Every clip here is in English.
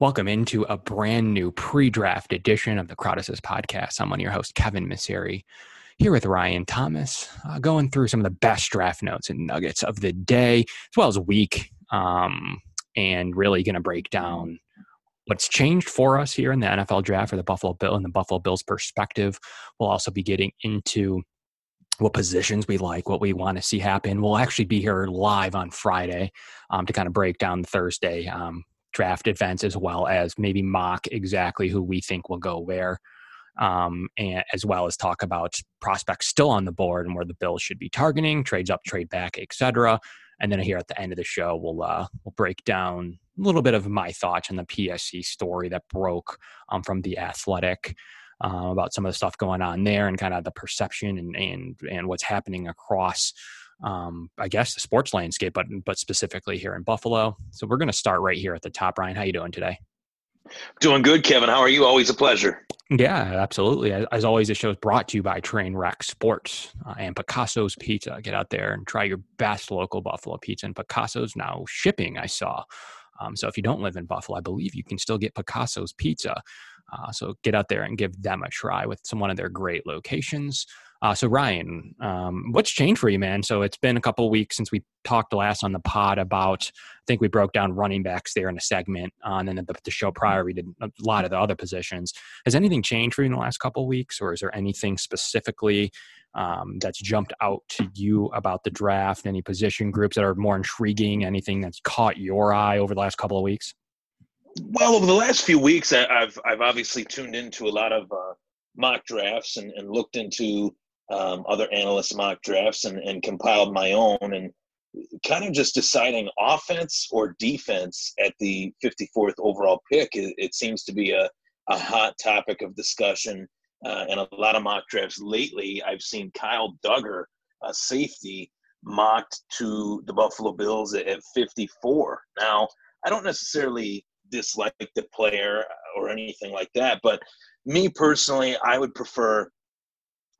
Welcome into a brand new pre draft edition of the Crowdices podcast. I'm of your hosts, Kevin Misseri, here with Ryan Thomas, uh, going through some of the best draft notes and nuggets of the day, as well as week, um, and really going to break down what's changed for us here in the NFL draft for the Buffalo Bill and the Buffalo Bills perspective. We'll also be getting into what positions we like, what we want to see happen. We'll actually be here live on Friday um, to kind of break down Thursday um, draft events as well as maybe mock exactly who we think will go where, um, and as well as talk about prospects still on the board and where the Bills should be targeting, trades up, trade back, etc. And then here at the end of the show, we'll uh, we'll break down a little bit of my thoughts on the PSC story that broke um, from the Athletic. Uh, about some of the stuff going on there and kind of the perception and and and what's happening across um, I guess the sports landscape, but but specifically here in Buffalo. So we're going to start right here at the top. Ryan, how you doing today? Doing good, Kevin. How are you? Always a pleasure. Yeah, absolutely. As always, the show is brought to you by Trainwreck Sports uh, and Picasso's Pizza. Get out there and try your best local Buffalo pizza. And Picasso's now shipping. I saw. Um, so if you don't live in Buffalo, I believe you can still get Picasso's Pizza. Uh, so get out there and give them a try with some one of their great locations. Uh, so Ryan, um, what's changed for you, man? So it's been a couple weeks since we talked last on the pod about. I think we broke down running backs there in a segment, uh, and then the, the, show prior we did a lot of the other positions. Has anything changed for you in the last couple of weeks, or is there anything specifically um, that's jumped out to you about the draft? Any position groups that are more intriguing? Anything that's caught your eye over the last couple of weeks? Well, over the last few weeks, I've I've obviously tuned into a lot of uh, mock drafts and, and looked into um, other analysts' mock drafts and, and compiled my own and kind of just deciding offense or defense at the 54th overall pick. It, it seems to be a, a hot topic of discussion uh, and a lot of mock drafts lately. I've seen Kyle Dugger, a safety, mocked to the Buffalo Bills at, at 54. Now, I don't necessarily dislike the player or anything like that, but me personally, I would prefer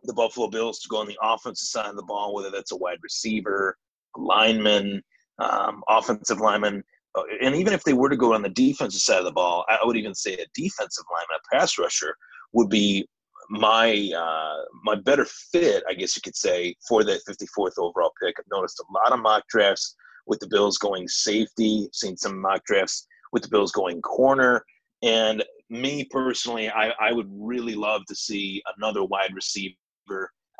the Buffalo Bills to go on the offensive side of the ball, whether that's a wide receiver, lineman, um, offensive lineman, uh, and even if they were to go on the defensive side of the ball, I would even say a defensive lineman, a pass rusher, would be my uh, my better fit, I guess you could say, for that 54th overall pick. I've noticed a lot of mock drafts with the Bills going safety, seen some mock drafts with the Bills going corner. And me personally, I, I would really love to see another wide receiver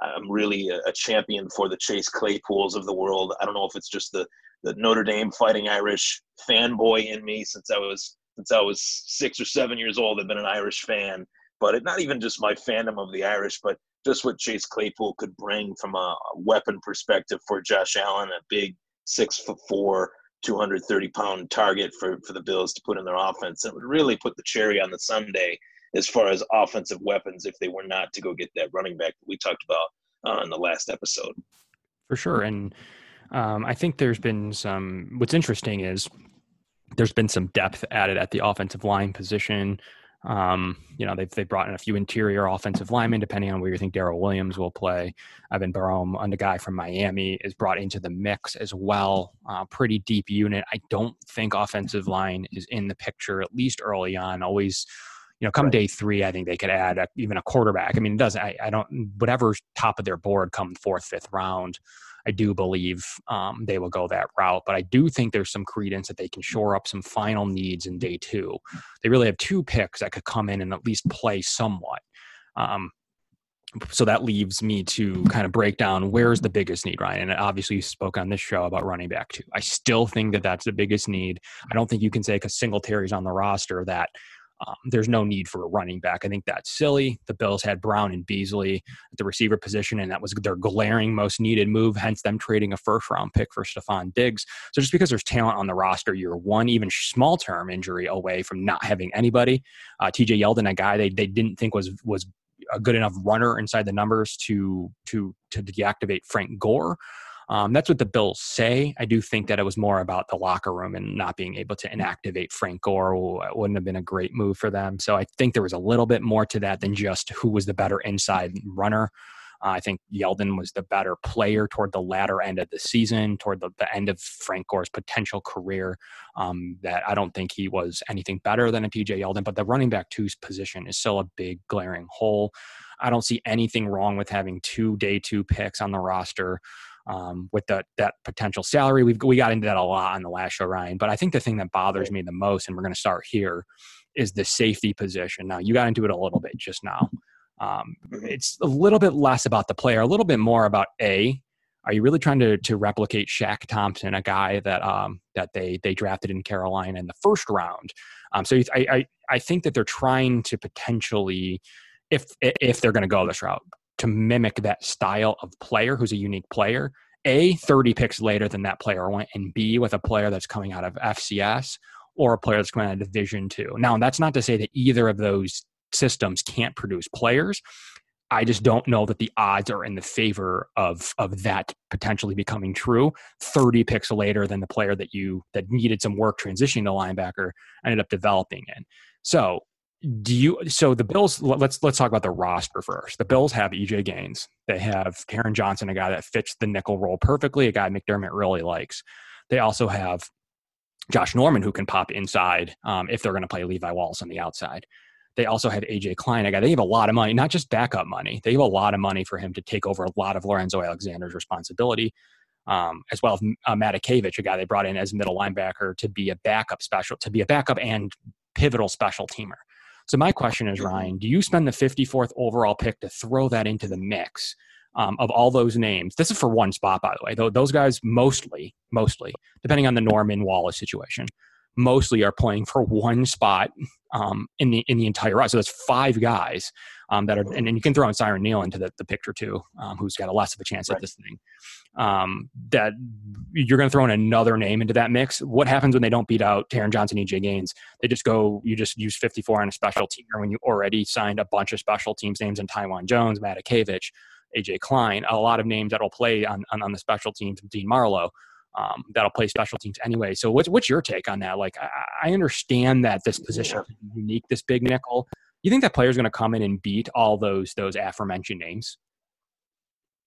I'm really a, a, champion for the Chase Claypools of the world. I don't know if it's just the, the Notre Dame Fighting Irish fanboy in me since I was since I was six or seven years old. I've been an Irish fan, but it, not even just my fandom of the Irish, but just what Chase Claypool could bring from a weapon perspective for Josh Allen, a big six foot four, 230 pound target for, for the Bills to put in their offense. It would really put the cherry on the Sunday as far as offensive weapons if they were not to go get that running back that we talked about uh, the last episode. For sure. And um, I think there's been some, what's interesting is there's been some depth added at the offensive line position. Um, you know, they've, they brought in a few interior offensive linemen, depending on where you think Daryl Williams will play. Evan Barome, the guy from Miami, is brought into the mix as well. Uh, pretty deep unit. I don't think offensive line is in the picture, at least early on. Always you know, come right. day three, I think they could add a, even a quarterback. I mean, it doesn't, I, I, don't, whatever top of their board come fourth, fifth round, I do believe um, they will go that route. But I do think there's some credence that they can shore up some final needs in day two. They really have two picks that could come in and at least play somewhat. Um, so that leaves me to kind of break down where's the biggest need, Ryan. And obviously, you spoke on this show about running back too. I still think that that's the biggest need. I don't think you can say because Singletary's on the roster that um, there's no need for a running back. I think that's silly. The Bills had Brown and Beasley at the receiver position, and that was their glaring most needed move, hence them trading a first round pick for Stefon Diggs. So just because there's talent on the roster, you're one even small term injury away from not having anybody. Uh, TJ Yeldon, a guy they, they didn't think was was a good enough runner inside the numbers to to to deactivate Frank Gore. Um, that's what the Bills say. I do think that it was more about the locker room and not being able to inactivate Frank Gore it wouldn't have been a great move for them. So I think there was a little bit more to that than just who was the better inside runner. Uh, I think Yeldon was the better player toward the latter end of the season, toward the, the end of Frank Gore's potential career. Um, that I don't think he was anything better than a TJ Yeldon, but the running back two's position is still a big glaring hole. I don't see anything wrong with having two day two picks on the roster. Um, with that that potential salary, We've, we got into that a lot on the last show, Ryan. But I think the thing that bothers me the most, and we're going to start here, is the safety position. Now you got into it a little bit just now. Um, mm-hmm. it's a little bit less about the player, a little bit more about a. Are you really trying to to replicate Shaq Thompson, a guy that um, that they they drafted in Carolina in the first round? Um, so I, I I think that they're trying to potentially, if if they're going to go this route, to mimic that style of player who's a unique player. A, 30 picks later than that player went, and B, with a player that's coming out of FCS or a player that's coming out of Division two. Now, that's not to say that either of those systems can't produce players. I just don't know that the odds are in the favor of of that potentially becoming true. Thirty picks later than the player that you that needed some work transitioning to linebacker ended up developing in. So do you so the bills let's let's talk about the roster first. The bills have ej gaines. They have Taron johnson a guy that fits the nickel role perfectly a guy mcdermott really likes. They also have josh norman who can pop inside um, if they're going to play levi wallace on the outside. They also have aj klein a guy they have a lot of money not just backup money they have a lot of money for him to take over a lot of lorenzo alexander's responsibility um, as well as uh, Matakevich, a guy they brought in as middle linebacker to be a backup special, to be a backup and pivotal special teamer. So my question is, Ryan, do you spend the 54th overall pick to throw that into the mix um, of all those names? This is for one spot, by the way. Though those guys mostly, mostly, depending on the Norman Wallace situation, mostly are playing for one spot um, in the in the entire roster. So that's five guys um, that are, and, and, you can throw in Siran Neal into the, the picture too, um, who's got a less of a chance right. at this thing. Um, that you're going to throw in another name into that mix. What happens when they don't beat out Taron Johnson, EJ Gaines? They just go, you just use 54 on a special team, or when you already signed a bunch of special teams names in Taiwan Jones, Matakevich, AJ Klein, a lot of names that'll play on, on, on the special teams, Dean Marlowe. Um, that'll play special teams anyway. So what's what's your take on that? Like I, I understand that this position yeah. is unique, this big nickel, you think that player is going to come in and beat all those those aforementioned names?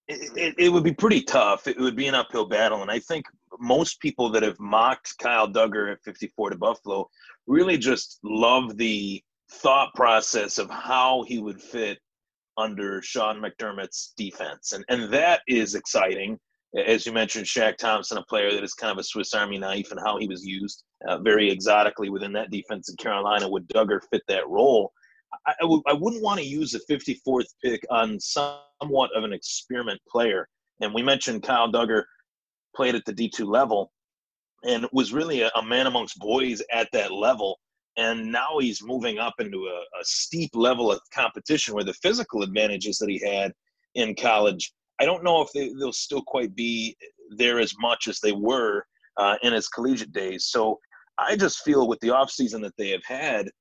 It, it, it, would be pretty tough. It would be an uphill battle, and I think most people that have mocked Kyle Dugger at 54 to Buffalo really just love the thought process of how he would fit under Sean McDermott's defense, and and that is exciting. As you mentioned, Shaq Thompson, a player that is kind of a Swiss Army knife, and how he was used uh, very exotically within that defense in Carolina. Would Dugger fit that role? I w- I wouldn't want to use the 54th pick on somewhat of an experiment player. And we mentioned Kyle Dugger played at the D2 level and was really a, a man amongst boys at that level. And now he's moving up into a, a steep level of competition where the physical advantages that he had in college, I don't know if they, will still quite be there as much as they were uh, in his collegiate days. So I just feel with the offseason that they have had –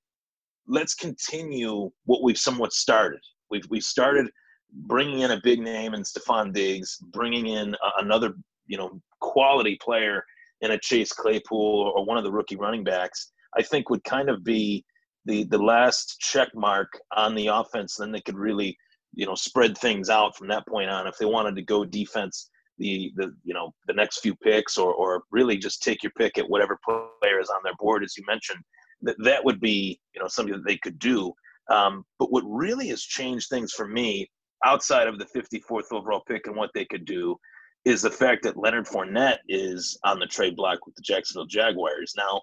let's continue what we've somewhat started. We've we started bringing in a big name in Stefon Diggs, bringing in a, another you know quality player in a Chase Claypool or one of the rookie running backs. I think would kind of be the the last check mark on the offense. Then they could really you know spread things out from that point on if they wanted to go defense the the you know the next few picks or or really just take your pick at whatever player is on their board as you mentioned that that would be you know something that they could do. Um, but what really has changed things for me outside of the 54th overall pick and what they could do is the fact that Leonard Fournette is on the trade block with the Jacksonville Jaguars. Now,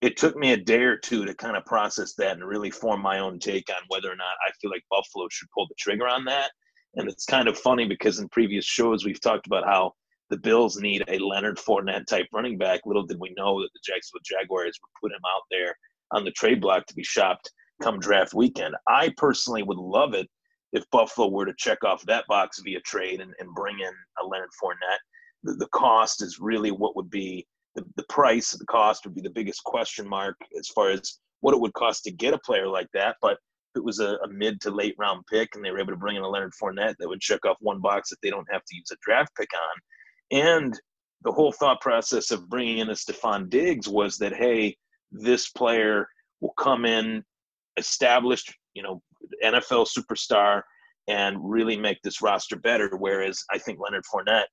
it took me a day or two to kind of process that and really form my own take on whether or not I feel like Buffalo should pull the trigger on that. And it's kind of funny because in previous shows we've talked about how the Bills need a Leonard Fournette type running back. Little did we know that the Jacksonville Jaguars would put him out there on the trade block to be shopped come draft weekend. I personally would love it if Buffalo were to check off that box via trade and, and bring in a Leonard Fournette. The, the cost is really what would be the, the price the cost would be the biggest question mark as far as what it would cost to get a player like that. But if it was a, a mid to late round pick and they were able to bring in a Leonard Fournette, that would check off one box that they don't have to use a draft pick on. And the whole thought process of bringing in a Stefon Diggs was that, hey, this player will come in established, you know, NFL superstar, and really make this roster better. Whereas I think Leonard Fournette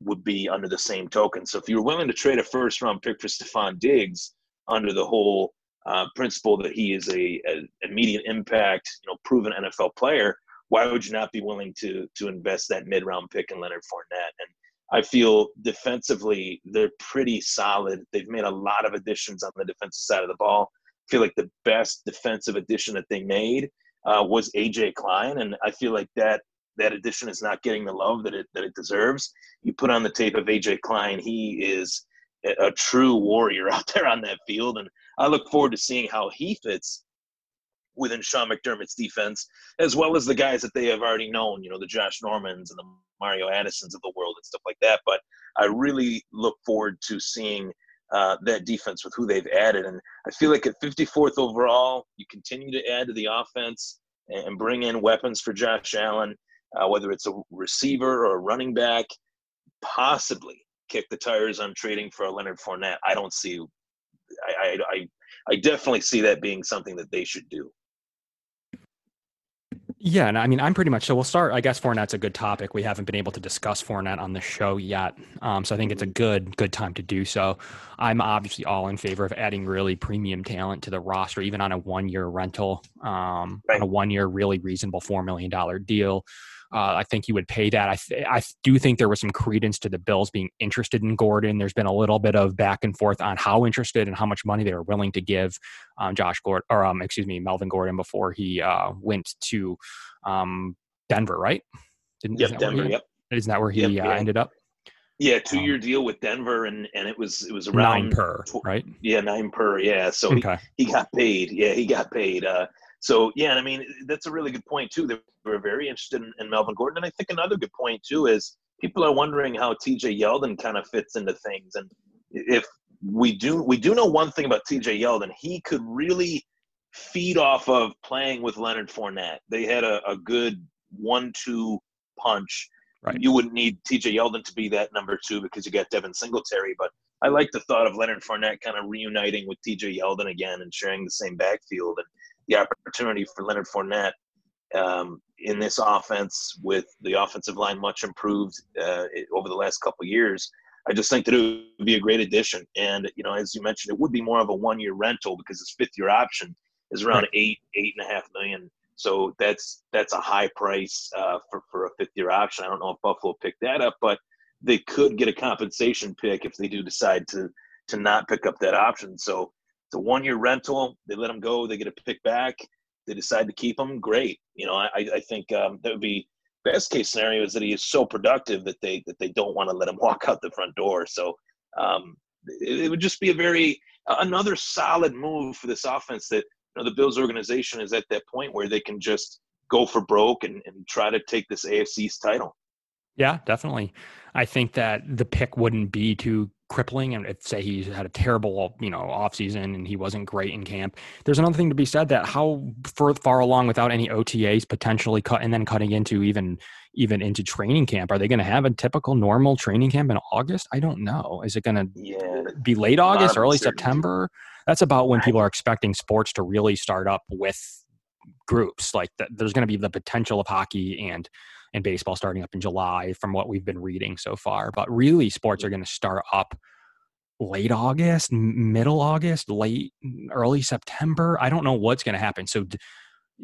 would be under the same token. So if you were willing to trade a first round pick for Stefon Diggs under the whole uh, principle that he is a, a, immediate impact, you know, proven NFL player, why would you not be willing to to invest that mid round pick in Leonard Fournette? And I feel defensively they're pretty solid. They've made a lot of additions on the defensive side of the ball. I feel like the best defensive addition that they made uh, was AJ Klein, and I feel like that that addition is not getting the love that it that it deserves. You put on the tape of AJ Klein, he is a, a true warrior out there on that field, and I look forward to seeing how he fits within Sean McDermott's defense, as well as the guys that they have already known, you know, the Josh Normans and the Mario Addisons of the world and stuff like that. But I really look forward to seeing uh, that defense with who they've added. And I feel like at 54th overall, you continue to add to the offense and bring in weapons for Josh Allen, uh, whether it's a receiver or a running back, possibly kick the tires on trading for Leonard Fournette. I don't see. I, I, I definitely see that being something that they should do. Yeah, and I mean, I'm pretty much so. We'll start. I guess Fournette's a good topic. We haven't been able to discuss Fournette on the show yet, um, so I think it's a good good time to do so. I'm obviously all in favor of adding really premium talent to the roster, even on a one year rental, um, right. on a one year really reasonable four million dollar deal. Uh, I think you would pay that. I, th- I do think there was some credence to the Bills being interested in Gordon. There's been a little bit of back and forth on how interested and how much money they were willing to give um, Josh Gordon, or um, excuse me, Melvin Gordon before he uh, went to um, Denver, right? Didn't, yep, Denver. He, yep. Isn't that where he yep, uh, yeah. ended up? Yeah, two year um, deal with Denver, and and it was it was around nine per, right? Yeah, nine per. Yeah, so okay. he, he got paid. Yeah, he got paid. Uh, so yeah, I mean that's a really good point too. They were very interested in, in, Melvin Gordon, and I think another good point too is people are wondering how T.J. Yeldon kind of fits into things. And if we do, we do know one thing about T.J. Yeldon, he could really feed off of playing with Leonard Fournette. They had a, a good one-two punch. Right. You wouldn't need T.J. Yeldon to be that number two because you got Devin Singletary, but I like the thought of Leonard Fournette kind of reuniting with T.J. Yeldon again and sharing the same backfield. And the opportunity for Leonard Fournette um, in this offense with the offensive line much improved uh, over the last couple years. I just think that it would be a great addition. And, you know, as you mentioned, it would be more of a one year rental because his fifth year option is around eight, eight and a half million. So that's that's a high price uh, for, for a fifth year option. I don't know if Buffalo picked that up, but they could get a compensation pick if they do decide to to not pick up that option. So it's a one year rental. They let him go. They get a pick back. They decide to keep him. Great. You know, I, I think um, that would be best case scenario is that he is so productive that they that they don't want to let him walk out the front door. So um, it, it, would just be a very another solid move for this offense that you know the Bills organization is at that point where they can just go for broke and, and try to take this AFC's title. Yeah, definitely. I think that the pick wouldn't be too crippling and say he had a terrible you know offseason and he wasn't great in camp. There's another thing to be said that how far, far along without any otas potentially cut and then cutting into even even into training camp are they going to have a typical normal training camp in august? I don't know. Is it going to yeah, be late august early september? That's about when people are expecting sports to really start up with groups. Like there's going to be the potential of hockey and and baseball starting up in July from what we've been reading so far. But really, sports mm. are going to start up late August, middle August, late mm, early September. I don't know what's going to happen. So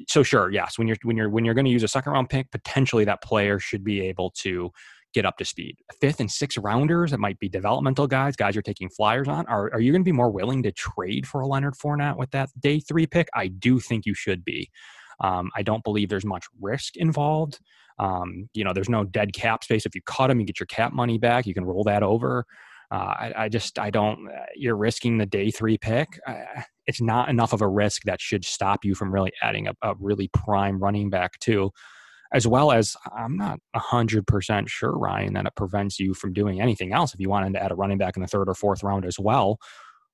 so sure, yes, when you're when you're when you're going to use a second round pick, potentially that player should be able to get up to speed. Fifth and sixth rounders, it might be developmental guys, guys you're taking flyers on. Are are you going to be more willing to trade for a Leonard Fournette with that day three pick? I do think you should be. Um, I don't believe there's much risk involved. Um, you know, there's no dead cap space. If you cut them, you get your cap money back. You can roll that over. Uh, I, I, just, I don't, uh, you're risking the day three pick. Uh, it's not enough of a risk that should stop you from really adding a, a really prime running back, too. As well as, I'm not 100% sure, Ryan, that it prevents you from doing anything else. If you wanted to add a running back in the third or fourth round as well,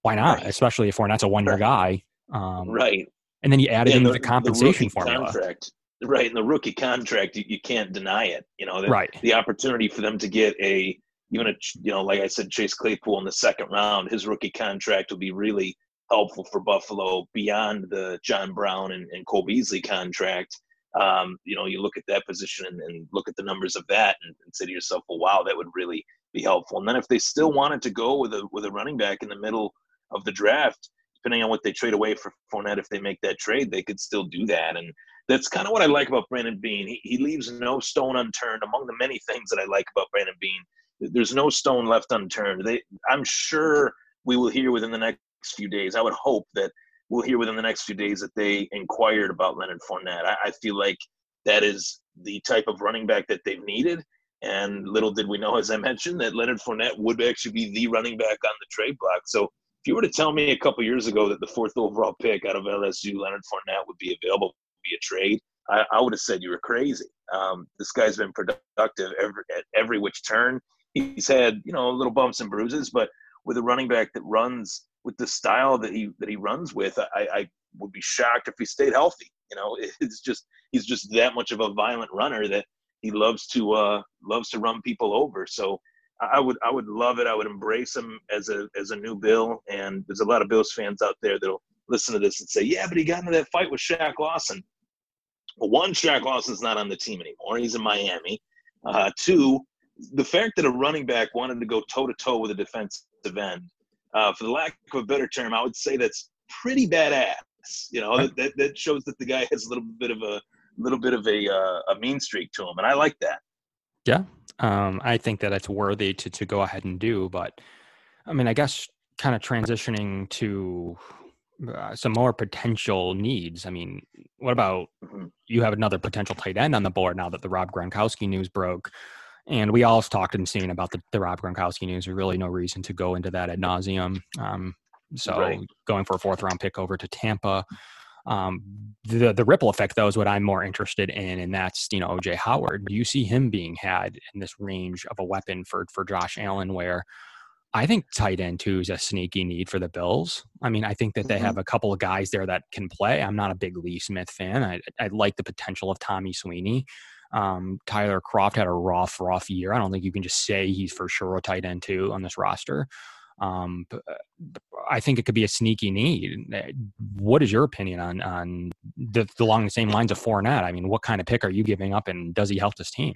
why not? Right. Especially if Fournette's a one year guy. Um, right. And then you add it into the, the compensation the formula. Contract right in the rookie contract you, you can't deny it you know the, right the opportunity for them to get a even a you know like i said chase claypool in the second round his rookie contract will be really helpful for buffalo beyond the john brown and, and cole beasley contract um, you know, you look at that position and, and look at the numbers of that and, and, say to yourself, well, wow, that would really be helpful. And then if they still wanted to go with a with a running back in the middle of the draft, depending on what they trade away for Fournette, if they make that trade, they could still do that. And that's kind of what I like about Brandon Beane. He, he leaves no stone unturned. Among the many things that I like about Brandon Beane. there's no stone left unturned. They, I'm sure we will hear within the next few days. I would hope that we'll hear within the next few days that they inquired about Leonard Fournette. I, I feel like that is the type of running back that they've needed. And little did we know, as I mentioned, that Leonard Fournette would actually be the running back on the trade block. So if you were to tell me a couple years ago that the fourth overall pick out of LSU, Leonard Fournette, would be available via trade, I, I would have said you were crazy. Um, this guy's been productive every, at every which turn. He's had you know little bumps and bruises, but with a running back that runs with the style that he that he runs with, I, I would be shocked if he stayed healthy. You know, it's just he's just that much of a violent runner that he loves to uh, loves to run people over. So I would I would love it. I would embrace him as a as a new Bill. And there's a lot of Bills fans out there that'll listen to this and say, yeah, but he got into that fight with Shaq Lawson. Well, one, Shaq Lawson's not on the team anymore. He's in Miami. Uh, two, the fact that a running back wanted to go toe to toe with a defensive end, uh, for the lack of a better term, I would say that's pretty badass. You know, that, that, that shows that the guy has a little bit of a little bit of a uh, a mean streak to him, and I like that. Yeah, um, I think that it's worthy to to go ahead and do. But I mean, I guess kind of transitioning to uh, some more potential needs. I mean, what about mm-hmm. you have another potential tight end on the board now that the Rob Gronkowski news broke? And we all talked and seen about the, the Rob Gronkowski news. There's really no reason to go into that ad nauseum. Um, so right. going for a fourth round pick over to Tampa. Um, the the ripple effect though is what I'm more interested in, and that's you know OJ Howard. Do you see him being had in this range of a weapon for for Josh Allen, where I think tight end two is a sneaky need for the Bills. I mean, I think that they mm-hmm. have a couple of guys there that can play. I'm not a big Lee Smith fan. I, I like the potential of Tommy Sweeney. Um, Tyler Kroft had a rough, rough year. I don't think you can just say he's for sure a tight end two on this roster. Um, I think it could be a sneaky need. Eh, what is your opinion on on the, along the same lines of Fournette? I mean, what kind of pick are you giving up, and does he help this team?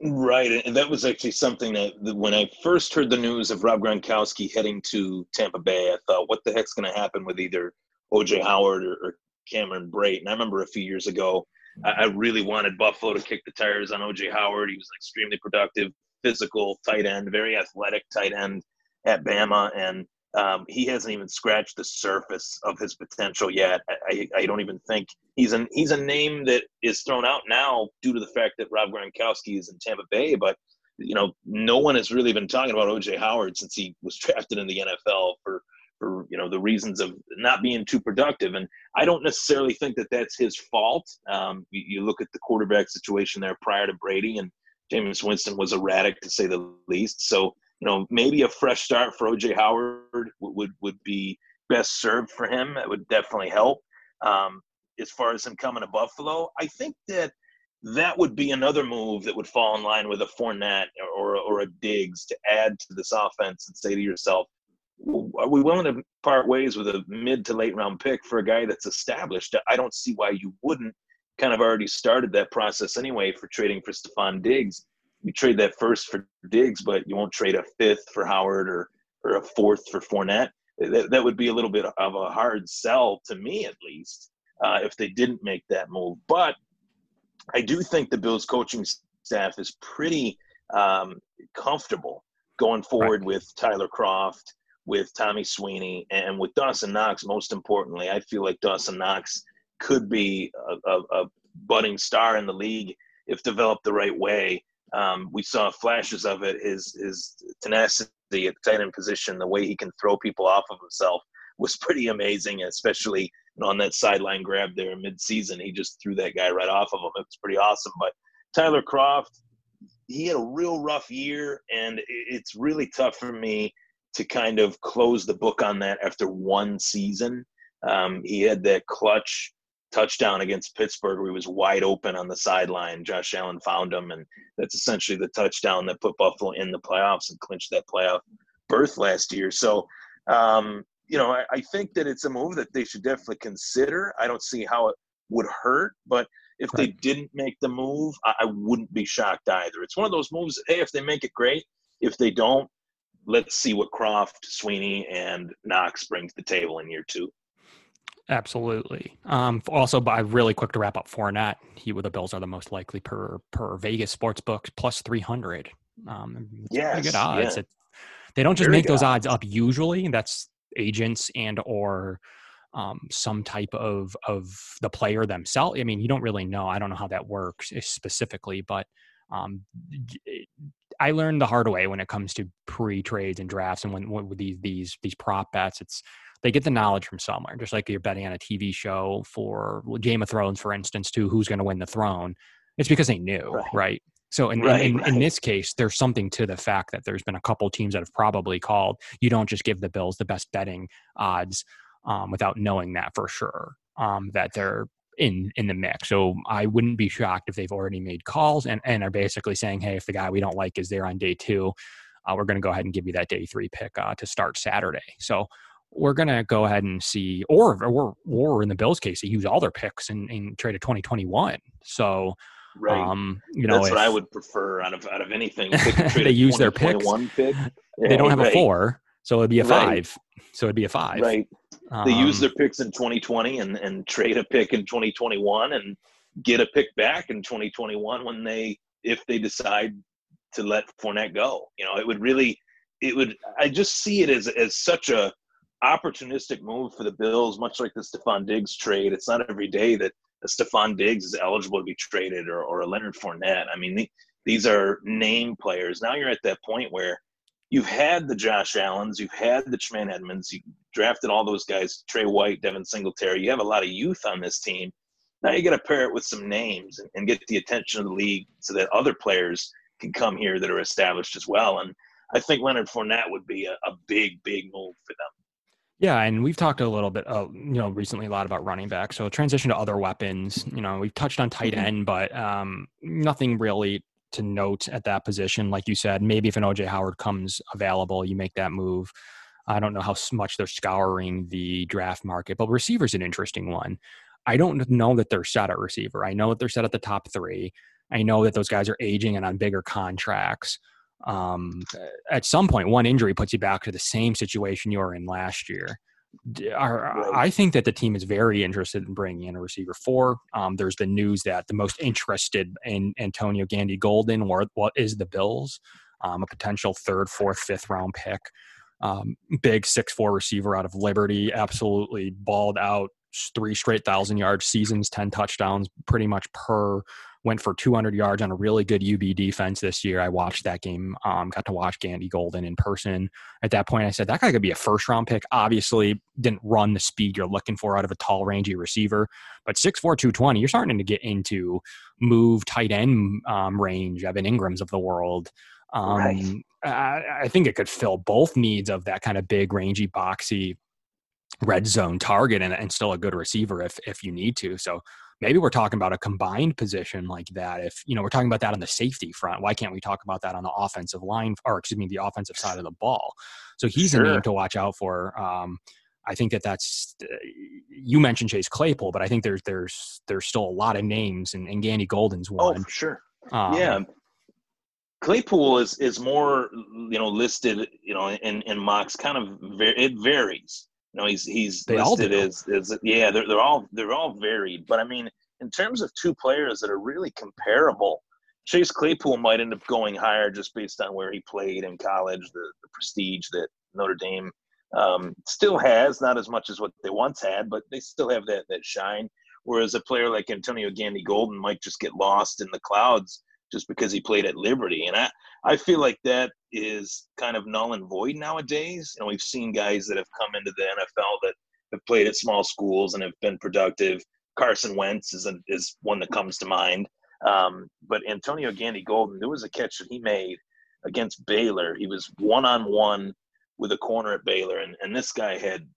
Right, and that was actually something that when I first heard the news of Rob Gronkowski heading to Tampa Bay, I thought, what the heck's going to happen with either OJ Howard or, or Cameron Brate? And I remember a few years ago, I, I really wanted Buffalo to kick the tires on OJ Howard. He was an extremely productive, physical tight end, very athletic tight end at Bama, and um, he hasn't even scratched the surface of his potential yet. I, I, don't even think he's an he's a name that is thrown out now due to the fact that Rob Gronkowski is in Tampa Bay, but you know no one has really been talking about OJ Howard since he was drafted in the NFL for for you know the reasons of not being too productive. And I don't necessarily think that that's his fault. Um, you, you, look at the quarterback situation there prior to Brady, and Jameis Winston was erratic to say the least. So you know, maybe a fresh start for OJ Howard would would be best served for him. That would definitely help. Um, as far as him coming to Buffalo, I think that that would be another move that would fall in line with a Fournette or, or a Diggs to add to this offense and say to yourself, are we willing to part ways with a mid to late round pick for a guy that's established? I don't see why you wouldn't. Kind of already started that process anyway for trading for Stefon Diggs you trade that first for Diggs, but you won't trade a fifth for Howard or or a fourth for Fournette. That, that would be a little bit of a hard sell to me, at least, uh, if they didn't make that move. But I do think the Bills coaching staff is pretty um, comfortable going forward right. with Tyler Kroft, with Tommy Sweeney, and with Dawson Knox. Most importantly, I feel like Dawson Knox could be a, a, a budding star in the league if developed the right way. Um, we saw flashes of it. His his tenacity at the tight end position, the way he can throw people off of himself, was pretty amazing. Especially on that sideline grab there mid-season, he just threw that guy right off of him. It was pretty awesome. But Tyler Kroft, he had a real rough year, and it's really tough for me to kind of close the book on that after one season. Um, he had that clutch touchdown against Pittsburgh where he was wide open on the sideline. Josh Allen found him, and that's essentially the touchdown that put Buffalo in the playoffs and clinched that playoff berth last year. So, um, you know, I, I, think that it's a move that they should definitely consider. I don't see how it would hurt. But if they didn't make the move, I, I wouldn't be shocked either. It's one of those moves that, hey, if they make it great, if they don't, let's see what Kroft, Sweeney, and Knox bring to the table in year two. Absolutely. Um, also, by really quick to wrap up, Fournette, he with the Bills are the most likely per per Vegas sports books plus three hundred. Um, yeah, good odds. Yeah. It, they don't just Very make those odds. odds up usually. That's agents and or um, some type of of the player themselves. I mean, you don't really know. I don't know how that works eh, specifically, but um, I learned the hard way when it comes to pre trades and drafts, and when, when with these these these prop bets, it's they get the knowledge from somewhere. Just like you're betting on a TV show for Game of Thrones, for instance, to who's going to win the throne. It's because they knew, right? right? So in, right, in, right. in, this case, there's something to the fact that there's been a couple teams that have probably called. You don't just give the Bills the best betting odds um, without knowing that for sure um, that they're in in the mix. So I wouldn't be shocked if they've already made calls and, and are basically saying, hey, if the guy we don't like is there on day two, uh, we're going to go ahead and give you that day three pick uh, to start Saturday. So we're going to go ahead and see, or or or in the Bills' case, they use all their picks and, and trade a 2021. So. Right. Um, you know, that's if, what I would prefer out of out of anything. They, they use their picks. Pick. Yeah, they don't have right. a four, so it'd be a five. Right. So it'd be a five. Right. They um, use their picks in 2020 and, and trade a pick in 2021 and get a pick back in 2021 when they if they decide to let Fournette go. You know, it would really it would I just see it as as such a opportunistic move for the Bills, much like the Stefon Diggs trade. It's not every day that a Stefon Diggs is eligible to be traded or, or a Leonard Fournette. I mean, the, these are name players. Now you're at that point where you've had the Josh Allens, you've had the Tremaine Edmunds, you drafted all those guys, Tre White, Devin Singletary. You have a lot of youth on this team. Now you got to pair it with some names and, and, get the attention of the league so that other players can come here that are established as well. And I think Leonard Fournette would be a, a big, big move for them. Yeah, and we've talked a little bit, uh, you know, recently a lot about running back. So transition to other weapons. You know, we've touched on tight mm-hmm. end, but um, nothing really to note at that position. Like you said, maybe if an OJ Howard comes available, you make that move. I don't know how much they're scouring the draft market, but receiver's an interesting one. I don't know that they're set at receiver. I know that they're set at the top three. I know that those guys are aging and on bigger contracts. Um, at some point, one injury puts you back to the same situation you were in last year. Are, I think that the team is very interested in bringing in a receiver four. Um, there's been news that the most interested in Antonio Gandy Golden or what is the Bills, um, a potential third, fourth, fifth round pick. Um, big six four receiver out of Liberty, absolutely balled out three straight thousand yard seasons, ten touchdowns, pretty much per went for 200 yards on a really good UB defense this year. I watched that game, um, got to watch Gandy Golden in person. At that point, I said that guy could be a first round pick. Obviously, didn't run the speed you're looking for out of a tall, rangy receiver, but 6'4, 220, you're starting to get into move tight end um, range, Evan Engram's of the world. Um, right. I, I think it could fill both needs of that kind of big, rangy, boxy red zone target and, and still a good receiver if if you need to. So maybe we're talking about a combined position like that. If you know we're talking about that on the safety front, why can't we talk about that on the offensive line or excuse me, the offensive side of the ball? So he's sure. a name to watch out for. Um, I think that that's uh, you mentioned Chase Claypool, but I think there's there's there's still a lot of names, and, and Gandy Golden's oh, one. Oh, sure. Um, yeah, Claypool is is more you know listed you know in in mocks kind of it varies you know, he's he's they listed as, as yeah, they're they're all they're all varied. But I mean, in terms of two players that are really comparable, Chase Claypool might end up going higher just based on where he played in college, the, the prestige that Notre Dame um, still has, not as much as what they once had, but they still have that that shine. Whereas a player like Antonio Gandy Golden might just get lost in the clouds just because he played at Liberty. And I, I feel like that is kind of null and void nowadays. And we've seen guys that have come into the NFL that have played at small schools and have been productive. Carson Wentz is, a, is one that comes to mind. Um, but Antonio Gandy Golden, there was a catch that he made against Baylor. He was one on one with a corner at Baylor, and, and this guy had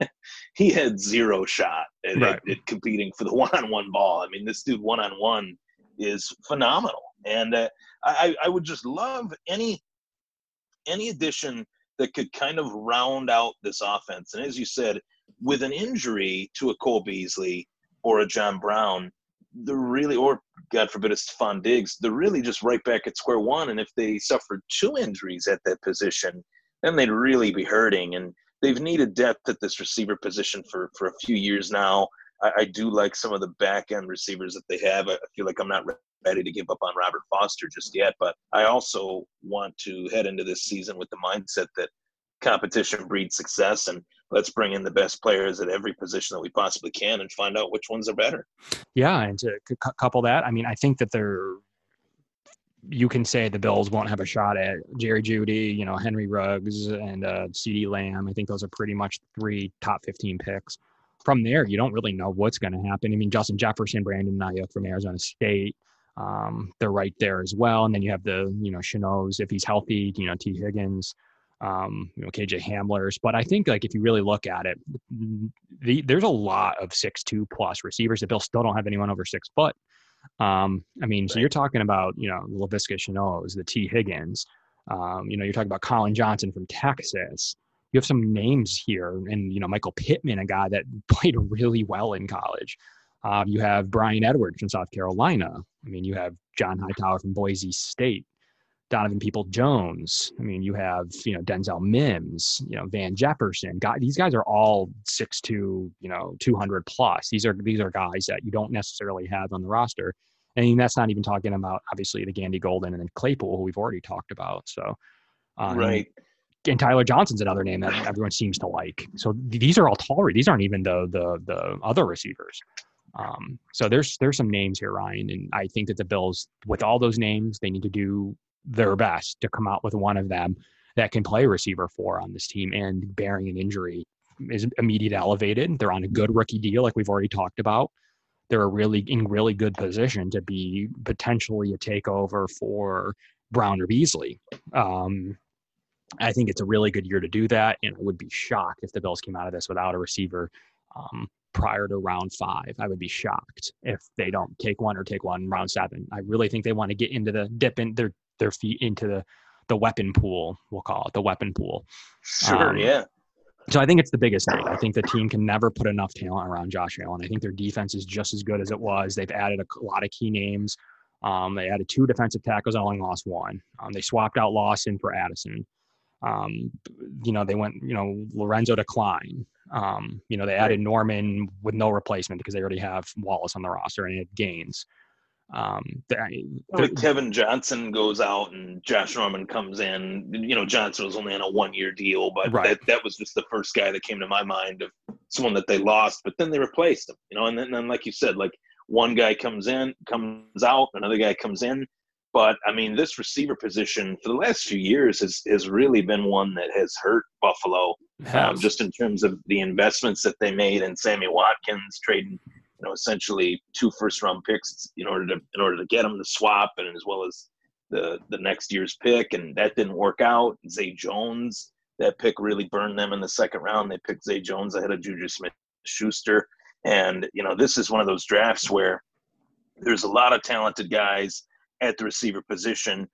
he had zero shot at, right. at, at competing for the one on one ball. I mean, this dude one on one is phenomenal, and uh, I, I would just love any any addition that could kind of round out this offense. And as you said, with an injury to a Cole Beasley, or a John Brown, they're really, or God forbid, a Stefon Diggs, they're really just right back at square one. And if they suffered two injuries at that position, then they'd really be hurting. And they've needed depth at this receiver position for for a few years now. I, I do like some of the back end receivers that they have. I, feel like I'm not ready to give up on Robert Foster just yet, but I also want to head into this season with the mindset that competition breeds success and let's bring in the best players at every position that we possibly can and find out which ones are better. Yeah, and to couple that, I mean, I think that they're you can say the Bills won't have a shot at Jerry Jeudy, you know, Henry Ruggs and uh, CeeDee Lamb. I think those are pretty much three top 15 picks. From there, you don't really know what's going to happen. I mean, Justin Jefferson, Brandon Aiyuk from Arizona State, um, they're right there as well. And then you have the, you know, Shenaults if he's healthy, you know, Tee Higgins, um, you know, KJ Hamlers. But I think like if you really look at it, the, there's a lot of six two plus receivers. The Bills still don't have anyone over six foot. Um, I mean, right. so you're talking about you know Laviska Shenaults, the Tee Higgins. Um, you know, you're talking about Collin Johnson from Texas. You have some names here, and you know Michael Pittman, a guy that played really well in college. Um, you have Bryan Edwards from South Carolina. I mean, you have John Hightower from Boise State. Donovan Peoples-Jones. I mean, you have, you know, Denzel Mims, you know, Van Jefferson. God, these guys are all six to, you know, 200 plus. These are, these are guys that you don't necessarily have on the roster. And that's not even talking about obviously the Gandy Golden and then Claypool, who we've already talked about. So, um, right. And Tyler Johnson's another name that everyone seems to like. So these are all taller. These aren't even the the the other receivers. Um, so there's there's some names here, Ryan, and I think that the Bills, with all those names, they need to do their best to come out with one of them that can play receiver four on this team. And bearing an injury is immediate elevated. They're on a good rookie deal, like we've already talked about. They're a really in really good position to be potentially a takeover for Brown or Beasley. Um, I think it's a really good year to do that, and I would be shocked if the Bills came out of this without a receiver um, prior to round five. I would be shocked if they don't take one or take one round seven. I really think they want to get into the dip in their their feet into the the weapon pool. We'll call it the weapon pool. Sure. Um, yeah. So I think it's the biggest thing. I think the team can never put enough talent around Josh Allen. I think their defense is just as good as it was. They've added a lot of key names. Um, they added two defensive tackles, only lost one. Um, they swapped out Lawson for Addison. Um, you know, they went, you know, Lorenzo Klein. Um, you know, they added Norman with no replacement because they already have Wallace on the roster and they had Gaines. Um, the, Kevin Johnson goes out and Josh Norman comes in. You know, Johnson was only on a one year deal, but right. that, that was just the first guy that came to my mind of someone that they lost, but then they replaced him, you know, and then, and then like you said, like one guy comes in, comes out, another guy comes in. But I mean, this receiver position for the last few years has, has really been one that has hurt Buffalo, um, just in terms of the investments that they made in Sammy Watkins, trading you know essentially two first round picks in order to in order to get him to swap and as well as the the next year's pick and that didn't work out. Zay Jones that pick really burned them in the second round. They picked Zay Jones ahead of Juju Smith Schuster. And, you know, this is one of those drafts where there's a lot of talented guys at the receiver position.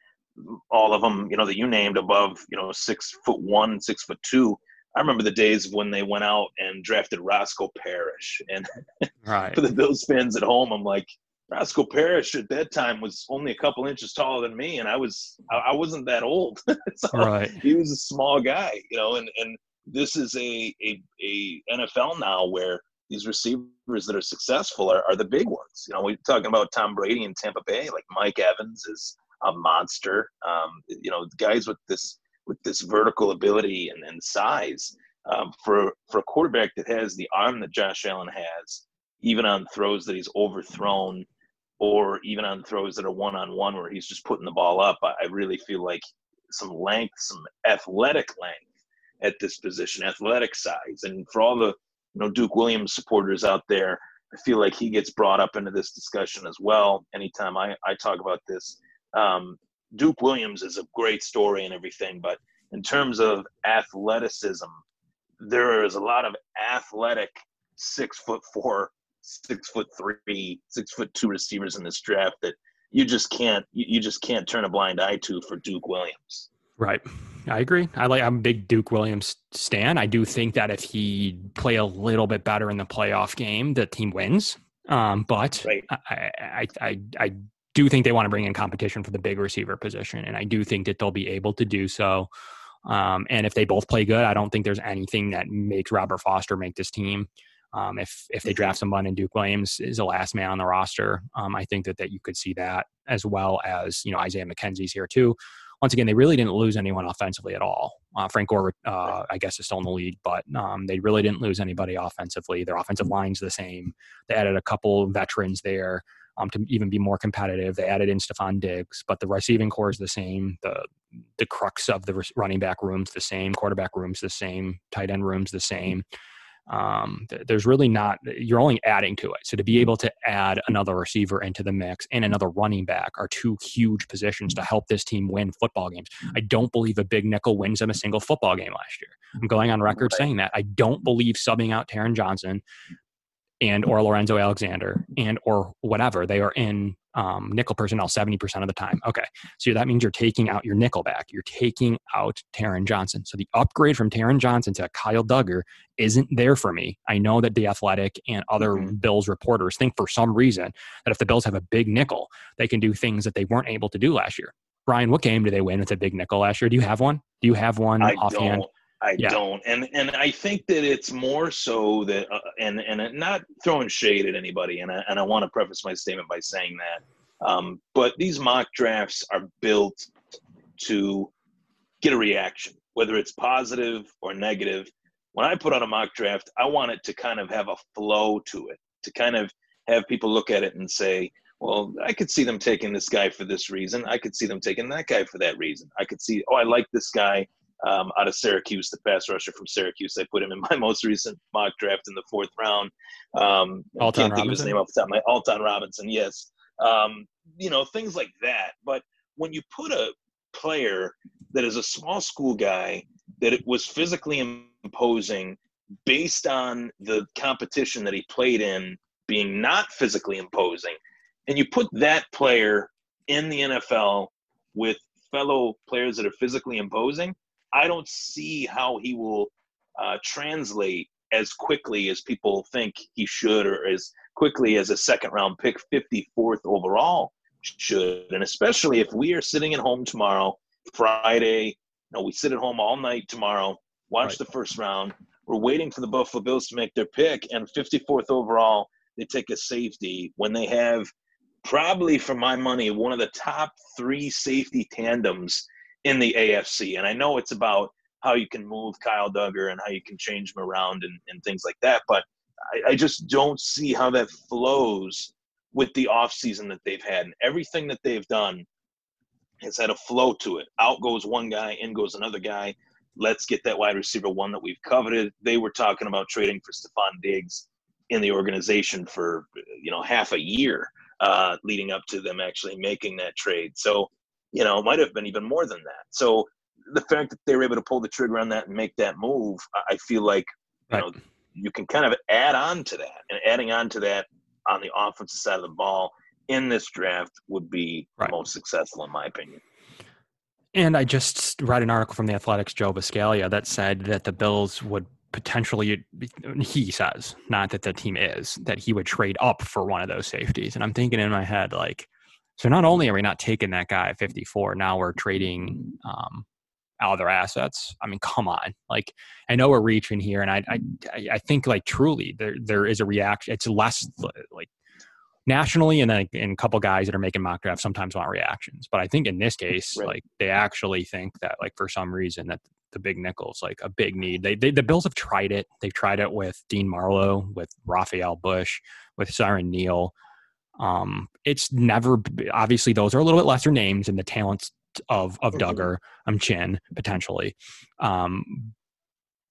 All of them, you know, that you named above, you know, six foot one, six foot two. I remember the days when they went out and drafted Roscoe Parrish. And right. for the Bills fans at home, I'm like, Roscoe Parrish at that time was only a couple inches taller than me, and I was I, wasn't that old. so right. He was a small guy, you know. And and this is a, a a NFL now where these receivers that are successful are, are the big ones. You know, we're talking about Tom Brady in Tampa Bay, like Mike Evans is a monster. Um, you know, guys with this with this vertical ability and, and size um, for for a quarterback that has the arm that Josh Allen has, even on throws that he's overthrown, or even on throws that are one on one where he's just putting the ball up. I, I really feel like some length, some athletic length at this position, athletic size, and for all the you know Duke Williams supporters out there, I feel like he gets brought up into this discussion as well. Anytime I, I talk about this, um, Duke Williams is a great story and everything, but in terms of athleticism, there is a lot of athletic six foot four, six foot three, six foot two receivers in this draft that you just can't you just can't turn a blind eye to for Duke Williams. Right. I agree. I like I'm a big Duke Williams stan. I do think that if he play a little bit better in the playoff game, the team wins. Um, but Right. I, I, I, I do think they want to bring in competition for the big receiver position, and I do think that they'll be able to do so. Um, and if they both play good, I don't think there's anything that makes Robert Foster make this team. Um, if if they draft someone and Duke Williams is the last man on the roster, um, I think that that you could see that as well as you know Isaiah McKenzie's here too. Once again, they really didn't lose anyone offensively at all. Uh, Frank Gore, uh, I guess, is still in the league, but um, they really didn't lose anybody offensively. Their offensive line's the same. They added a couple veterans there um, to even be more competitive. They added in Stefon Diggs, but the receiving core is the same. The the crux of the running back room's the same. Quarterback room's the same. Tight end room's the same. Um, there's really not. You're only adding to it. So to be able to add another receiver into the mix and another running back are two huge positions to help this team win football games. I don't believe a big nickel wins them a single football game last year. I'm going on record Right. saying that. I don't believe subbing out Taron Johnson and or Lorenzo Alexander and or whatever they are in um, nickel personnel 70% of the time. Okay. So that means you're taking out your nickel back. You're taking out Taron Johnson. So the upgrade from Taron Johnson to Kyle Dugger isn't there for me. I know that the athletic and other Mhm. Bills reporters think for some reason that if the Bills have a big nickel, they can do things that they weren't able to do last year. Brian, what game did they win with a big nickel last year? Do you have one? Do you have one I offhand? don't. I Yeah. don't, and and I think that it's more so that, uh, and and not throwing shade at anybody, and I, and I want to preface my statement by saying that, um, but these mock drafts are built to get a reaction, whether it's positive or negative. When I put on a mock draft, I want it to kind of have a flow to it, to kind of have people look at it and say, well, I could see them taking this guy for this reason. I could see them taking that guy for that reason. I could see, oh, I like this guy um, out of Syracuse, the pass rusher from Syracuse. I put him in my most recent mock draft in the fourth round. Um, I Alton can't think of his Robinson? name off the top of my Alton Robinson. Yes, um, you know things like that. But when you put a player that is a small school guy that it was physically imposing based on the competition that he played in being not physically imposing, and you put that player in the NFL with fellow players that are physically imposing, I don't see how he will uh, translate as quickly as people think he should, or as quickly as a second round pick, 54th overall should. And especially if we are sitting at home tomorrow, Friday, you know, we sit at home all night tomorrow, watch Right. the first round. We're waiting for the Buffalo Bills to make their pick, and 54th overall, they take a safety when they have probably, for my money, one of the top three safety tandems in the AFC. And I know it's about how you can move Kyle Dugger and how you can change him around and, and things like that. But I, I just don't see how that flows with the offseason that they've had. And everything that they've done has had a flow to it. Out goes one guy, in goes another guy. Let's get that wide receiver one that we've coveted. They were talking about trading for Stefon Diggs in the organization for you know half a year uh, leading up to them actually making that trade. So you know, might have been even more than that. So the fact that they were able to pull the trigger on that and make that move, I- I feel like you Right. know you can kind of add on to that, and adding on to that on the offensive side of the ball in this draft would be Right. most successful, in my opinion. And I just read an article from the Athletics, Joe Buscaglia, that said that the Bills would potentially, he says, not that the team is, that he would trade up for one of those safeties. And I'm thinking in my head, like, so not only are we not taking that guy at 54, now we're trading um, other assets. I mean, come on. Like, I know we're reaching here, and I, I, I- I think like truly there there is a reaction. It's less like nationally, and then and a couple guys that are making mock drafts sometimes want reactions. But I think in this case, Right. like they actually think that like for some reason that the big nickels like a big need. They, they the Bills have tried it. They've tried it with Dean Marlowe, with Rafael Bush, with Siran Neal. Um, it's never obviously those are a little bit lesser names and the talents of of Mhm. Dugger, um, Chinn potentially. Um,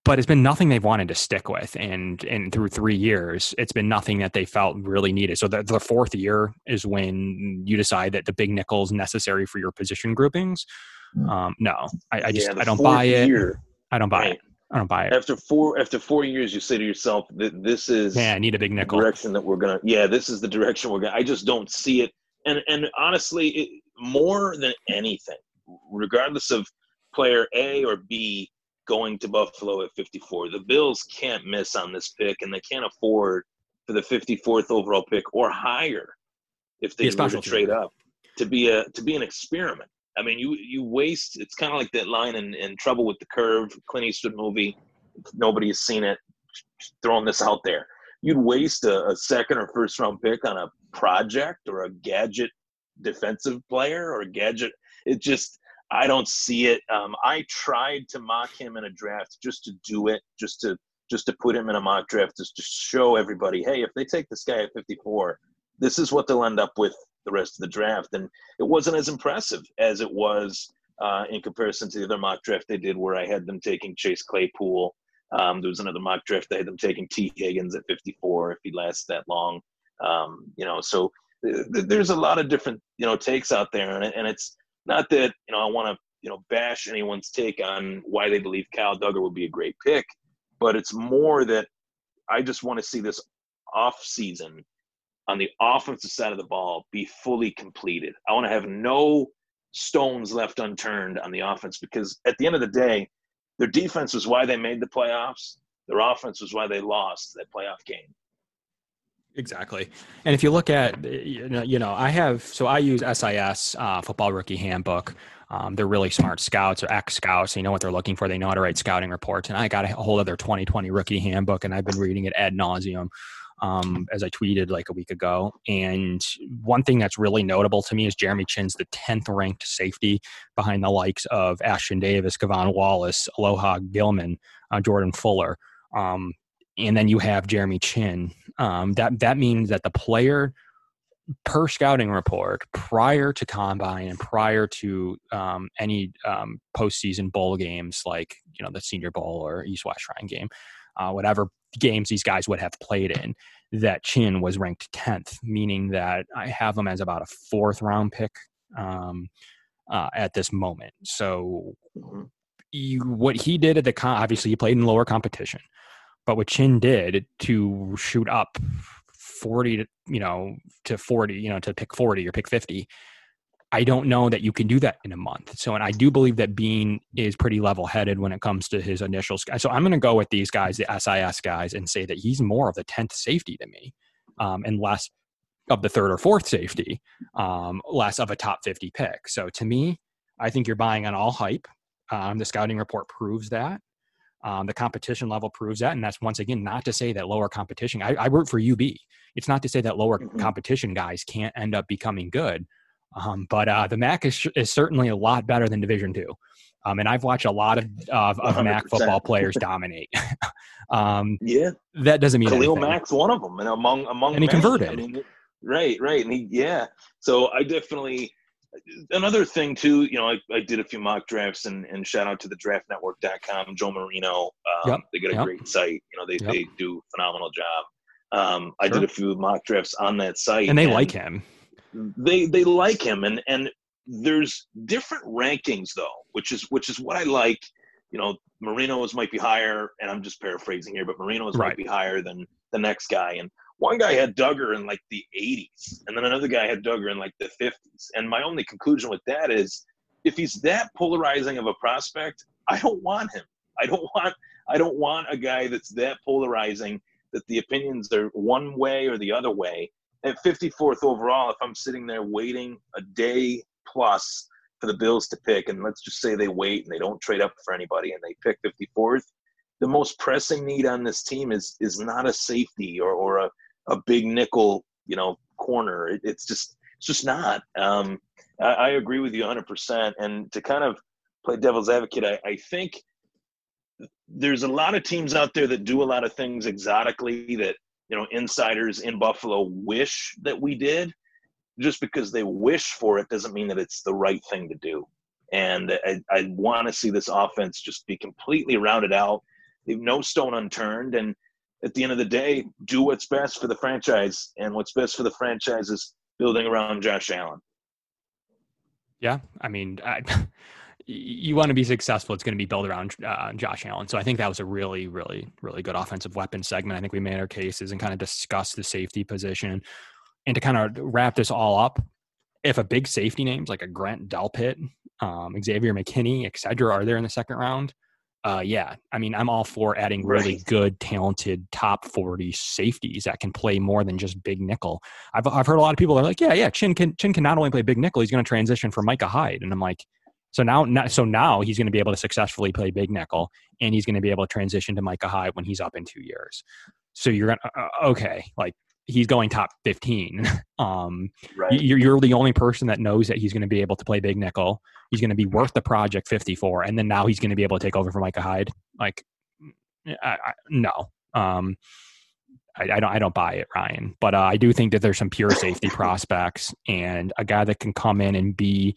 but it's been nothing they've wanted to stick with, and and through three years, it's been nothing that they felt really needed. So the, the fourth year is when you decide that the big nickel is necessary for your position groupings. Um, no, I, I just Yeah, I don't buy it. I don't buy right. it. I don't buy it. After four after four years, you say to yourself that this is Yeah, I need a big nickel. direction that we're gonna. Yeah, this is the direction we're gonna. I just don't see it. And and honestly, it, more than anything, regardless of player A or B going to Buffalo at 54, the Bills can't miss on this pick, and they can't afford for the 54th overall pick or higher if they were to trade up to be a to be an experiment. I mean, you you waste. It's kind of like that line in, in Trouble with the Curve, Clint Eastwood movie. Nobody has seen it. Throwing this out there, you'd waste a, a second or first round pick on a project or a gadget defensive player or a gadget. It just I don't see it. Um, I tried to mock him in a draft just to do it, just to just to put him in a mock draft, just to show everybody, hey, if they take this guy at 54, this is what they'll end up with the rest of the draft. And it wasn't as impressive as it was uh, in comparison to the other mock draft they did, where I had them taking Chase Claypool. Um, there was another mock draft I had them taking Tee Higgins at 54 if he lasts that long. Um, you know, so th- there's a lot of different you know takes out there, and, and it's not that you know I want to you know bash anyone's take on why they believe Kyle Dugger would be a great pick, but it's more that I just want to see this off season on the offensive side of the ball be fully completed. I want to have no stones left unturned on the offense because at the end of the day, their defense was why they made the playoffs. Their offense was why they lost that playoff game. Exactly. And if you look at, you know, you know I have, so I use SIS, uh, Football Rookie Handbook. Um, they're really smart scouts or ex scouts. They know what they're looking for. They know how to write scouting reports. And I got a hold of their 2020 rookie handbook and I've been reading it ad nauseum um, as I tweeted like a week ago. And one thing that's really notable to me is Jeremy Chinn's the 10th ranked safety behind the likes of Ashtyn Davis, K'Von Wallace, Alohi Gilman, uh, Jordan Fuller. Um, and then you have Jeremy Chinn. Um, that that means that the player per scouting report prior to combine and prior to um, any um, postseason bowl games like you know the Senior Bowl or East West Shrine game, uh, whatever games these guys would have played in, that Chinn was ranked 10th, meaning that I have him as about a fourth round pick um, uh, at this moment. So, you, what he did at the con, obviously, he played in lower competition, but what Chinn did to shoot up 40 to, you know, to 40, you know, to pick 40 or pick 50 I don't know that you can do that in a month. So, and I do believe that Beane is pretty level headed when it comes to his initial. So, I'm going to go with these guys, the SIS guys, and say that he's more of the 10th safety to me um, and less of the third or fourth safety, um, less of a top 50 pick. So, to me, I think you're buying on all hype. Um, the scouting report proves that. Um, the competition level proves that. And that's once again not to say that lower competition, I, I work for UB. It's not to say that lower mm-hmm. competition guys can't end up becoming good um, but uh, the MAC is, is certainly a lot better than Division Two. Um, and I've watched a lot of of, of MAC football players dominate. um, yeah, that doesn't mean Khalil anything. Mack's one of them, and among among and he converted. I mean, right, right, and he yeah. So I definitely another thing too. You know, I, I did a few mock drafts, and, and shout out to the DraftNetwork.com, Joe Marino. Um, yep. They get a yep. great site. You know, they yep. they do a phenomenal job. Um, I sure. did a few mock drafts on that site, and they and, like him they they like him and and there's different rankings though which is which is what i like. You know marino's might be higher and i'm just paraphrasing here but marino's right. might be higher than the next guy. And one guy had dugger in like the 80s and then another guy had dugger in like the 50s and my only conclusion with that is if he's that polarizing of a prospect i don't want him. I don't want i don't want a guy that's that polarizing that the opinions are one way or the other way at 54th overall, if I'm sitting there waiting a day plus for the Bills to pick, and let's just say they wait and they don't trade up for anybody and they pick 54th, the most pressing need on this team is is not a safety or, or a, a big nickel, you know, corner. It, it's just it's just not. Um, I, I, agree with you 100%. And to kind of play devil's advocate, I, I think there's a lot of teams out there that do a lot of things exotically that you know insiders in buffalo wish that we did. Just because they wish for it doesn't mean that it's the right thing to do. And i, I want to see this offense just be completely rounded out leave no stone unturned and at the end of the day do what's best for the franchise. And what's best for the franchise is building around josh allen. Yeah i mean I, you want to be successful, it's going to be built around uh, Josh Allen. So I think that was a really, really, really good offensive weapon segment. I think we made our cases and kind of discussed the safety position. And to kind of wrap this all up, if a big safety names like a Grant Delpit, um, Xavier McKinney, et cetera, are there in the second round, uh, yeah, I mean, I'm all for adding really Right. good, talented, top 40 safeties that can play more than just big nickel. I've, I've heard a lot of people are like, yeah, yeah, Chinn can Chinn can not only play big nickel, he's going to transition for Micah Hyde, and I'm like, so now, so now he's going to be able to successfully play big nickel, and he's going to be able to transition to Micah Hyde when he's up in two years. So you're gonna uh, okay, like he's going top 15. um, Right. you're, you're the only person that knows that he's going to be able to play big nickel. He's going to be worth the project 54, and then now he's going to be able to take over for Micah Hyde. Like, I, I, no, um, I, I don't, I don't buy it, Ryan. But uh, I do think that there's some pure safety prospects, and a guy that can come in and be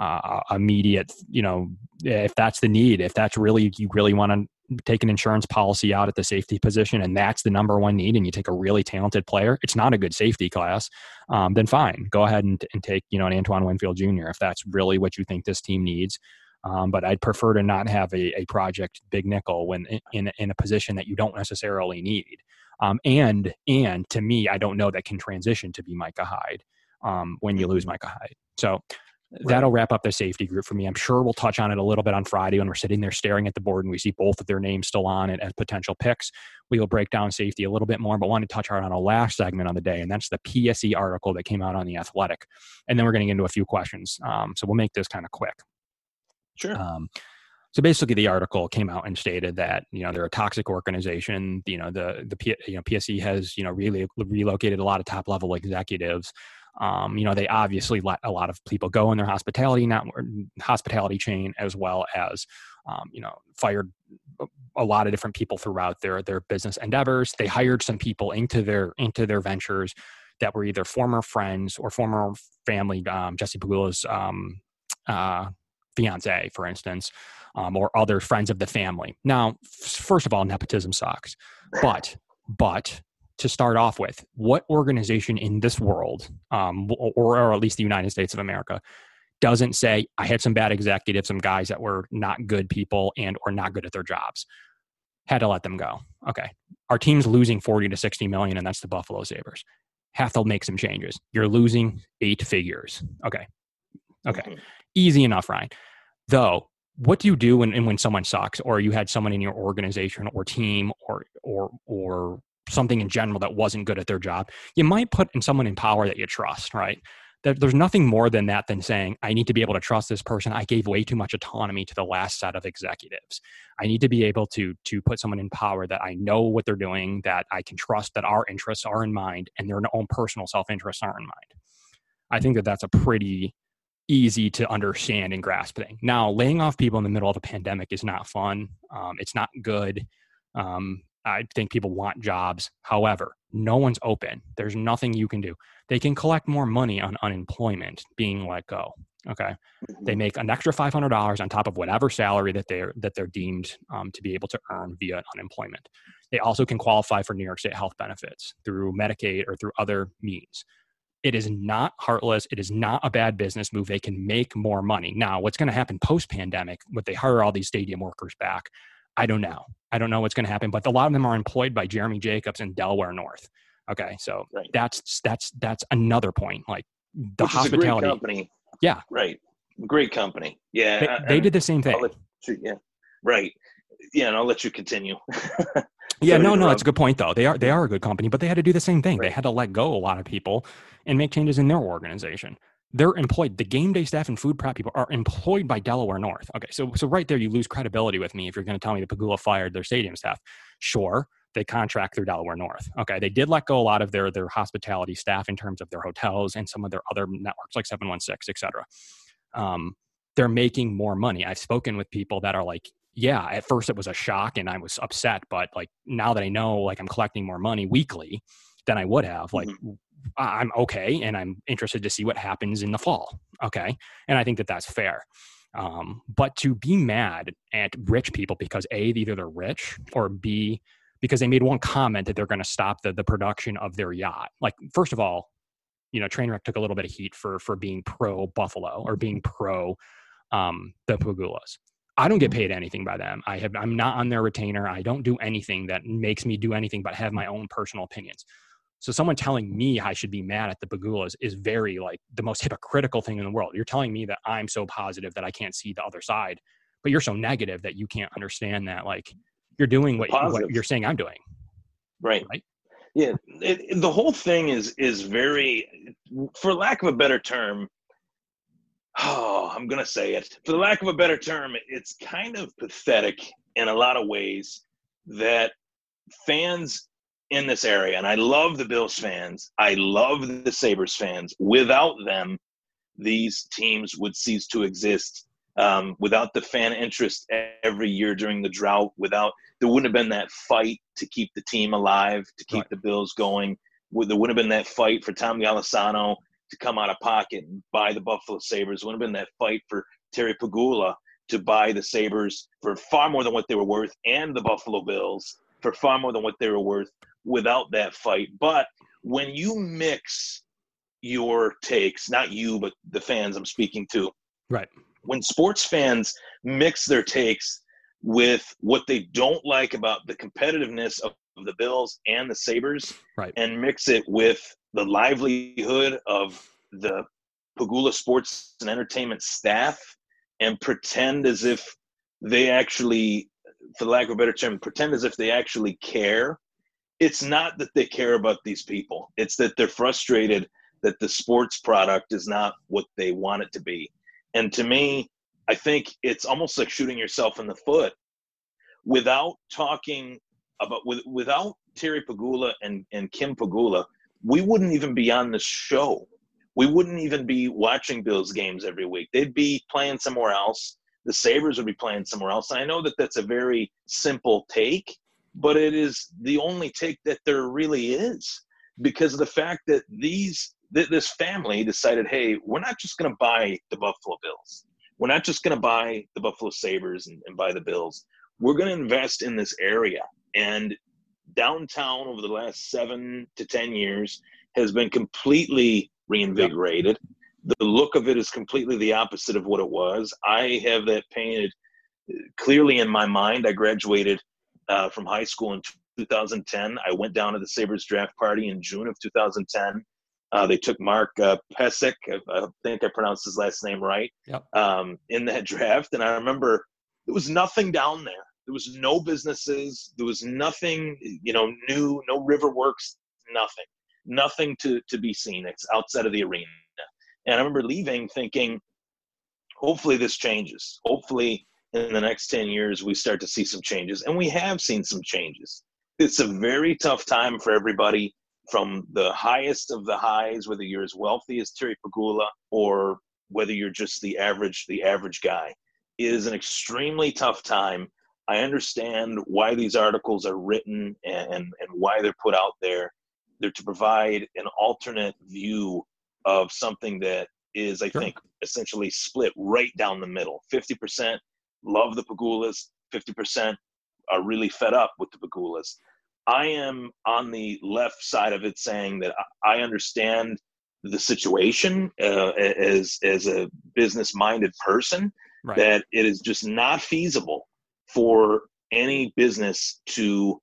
uh, immediate. You know, if that's the need, if that's really you really want to take an insurance policy out at the safety position and that's the number one need and you take a really talented player it's not a good safety class um, then fine go ahead and, and take you know an antoine winfield jr if that's really what you think this team needs um, but i'd prefer to not have a, a project big nickel when in, in a position that you don't necessarily need um, and and to me i don't know that can transition to be micah hyde um, when you lose micah hyde so that'll wrap up the safety group for me. I'm sure we'll touch on it a little bit on Friday when we're sitting there staring at the board and we see both of their names still on it as potential picks. We will break down safety a little bit more, but want to touch hard on a last segment on the day, and that's the PSE article that came out on the Athletic. And then we're getting into a few questions. Um, so we'll make this kind of quick. Sure. Um, so basically, the article came out and stated that you know they're a toxic organization. You know the the P, you know PSE has you know really relocated a lot of top level executives. Um, you know they obviously let a lot of people go in their hospitality network, hospitality chain, as well as um, you know fired a lot of different people throughout their their business endeavors. They hired some people into their into their ventures that were either former friends or former family. Um, Jesse Pegula's um, uh, fiance, for instance, um, or other friends of the family. Now, first of all, nepotism sucks, but but to start off with, what organization in this world, um, or, or at least the United States of America, doesn't say I had some bad executives, some guys that were not good people and or not good at their jobs, had to let them go. Okay, our team's losing forty to sixty million, and that's the Buffalo Sabres. Have to make some changes. You're losing eight figures. Okay, okay, Mhm. easy enough, Ryan. Though, what do you do when when someone sucks, or you had someone in your organization or team or or or something in general that wasn't good at their job? You might put in someone in power that you trust, right? There- There's nothing more than that than saying, I need to be able to trust this person. I gave way too much autonomy to the last set of executives. I need to be able to to put someone in power that I know what they're doing, that I can trust that our interests are in mind and their own personal self interests are in mind. I think that that's a pretty easy to understand and grasp thing. Now, laying off people in the middle of a pandemic is not fun. Um, it's not good. Um, I think people want jobs. However, no one's open. There's nothing you can do. They can collect more money on unemployment being let go. Okay, they make an extra five hundred dollars on top of whatever salary that they're that they're deemed um, to be able to earn via unemployment. They also can qualify for New York State health benefits through Medicaid or through other means. It is not heartless. It is not a bad business move. They can make more money. Now, what's going to happen post pandemic? Would they hire all these stadium workers back? I don't know. I don't know what's going to happen, but a lot of them are employed by Jeremy Jacobs in Delaware North. Okay, so Right. that's that's that's another point. Like the Which is a great hospitality, company. Yeah. Right. Great company. Yeah. they, I- they did the same thing. you- yeah. Right. Yeah, and I'll let you continue. Yeah, no, no, that's a good point though. They are they are a good company, but they had to do the same thing. They had to let go a lot of people and make changes in their organization. They're employed. The game day staff and food prep people are employed by Delaware North. Okay, so so right there, you lose credibility with me if you're going to tell me that Pegula fired their stadium staff. Sure, they contract through Delaware North. Okay, they did let go a lot of their their hospitality staff in terms of their hotels and some of their other networks like Seven One Six, et cetera. Um, they're making more money. I've spoken with people that are like, yeah, at first it was a shock and I was upset, but like now that I know like I'm collecting more money weekly than I would have, like I- I'm okay and I'm interested to see what happens in the fall. Okay. And I think that that's fair. Um, but to be mad at rich people because A, either they're rich or B, because they made one comment that they're going to stop the, the production of their yacht. Like, first of all, you know, Trainwreck took a little bit of heat for for being pro Buffalo or being pro um, the Pegulas. I don't get paid anything by them. I have I'm not on their retainer. I don't do anything that makes me do anything but have my own personal opinions. So someone telling me I should be mad at the Pegulas is very like the most hypocritical thing in the world. You're telling me that I'm so positive that I can't see the other side, but you're so negative that you can't understand that like you're doing what, what you're saying I'm doing. Right. Right. Yeah. It, it, the whole thing is is very, for lack of a better term. Oh, I'm gonna say it. For the lack of a better term, it's kind of pathetic in a lot of ways that fans in this area, and I love the Bills fans, I love the Sabres fans. Without them, these teams would cease to exist. Um, without the fan interest every year during the drought, without there wouldn't have been that fight to keep the team alive, to keep right. the Bills going. There wouldn't have been that fight for Tom Golisano to come out of pocket and buy the Buffalo Sabres. Wouldn't have been that fight for Terry Pegula to buy the Sabres for far more than what they were worth, and the Buffalo Bills for far more than what they were worth without that fight. But when you mix your takes, not you, but the fans I'm speaking to. Right. When sports fans mix their takes with what they don't like about the competitiveness of the Bills and the Sabres, right. and mix it with the livelihood of the Pegula Sports and Entertainment staff and pretend as if they actually, for lack of a better term, pretend as if they actually care. It's not that they care about these people. It's that they're frustrated that the sports product is not what they want it to be. And to me, I think it's almost like shooting yourself in the foot without talking about with, without Terry Pegula and, and Kim Pegula, we wouldn't even be on this show. We wouldn't even be watching Bills games every week. They'd be playing somewhere else. The Sabres would be playing somewhere else. And I know that that's a very simple take, but it is the only take that there really is because of the fact that these th- this family decided, hey, we're not just going to buy the Buffalo Bills. We're not just going to buy the Buffalo Sabres and, and buy the Bills. We're going to invest in this area. And downtown over the last seven to 10 years has been completely reinvigorated. The look of it is completely the opposite of what it was. I have that painted clearly in my mind. I graduated uh, from high school in 2010. I went down to the Sabres draft party in June of 2010. Uh, they took Mark uh, Pysyk, I think I pronounced his last name right, yep. um, in that draft. And I remember there was nothing down there. There was no businesses. There was nothing, you know, new, no Riverworks, nothing, nothing to, to be seen. It's outside of the arena. And I remember leaving thinking, hopefully this changes. Hopefully in the next 10 years, we start to see some changes. And we have seen some changes. It's a very tough time for everybody from the highest of the highs, whether you're as wealthy as Terry pegula or whether you're just the average, the average guy, it is an extremely tough time. I understand why these articles are written and, and why they're put out there. They're to provide an alternate view of something that is, I sure. think, essentially split right down the middle. 50% love the Pegulas, 50% are really fed up with the Pegulas. I am on the left side of it saying that I understand the situation uh, as as a business minded person right. that it is just not feasible for any business to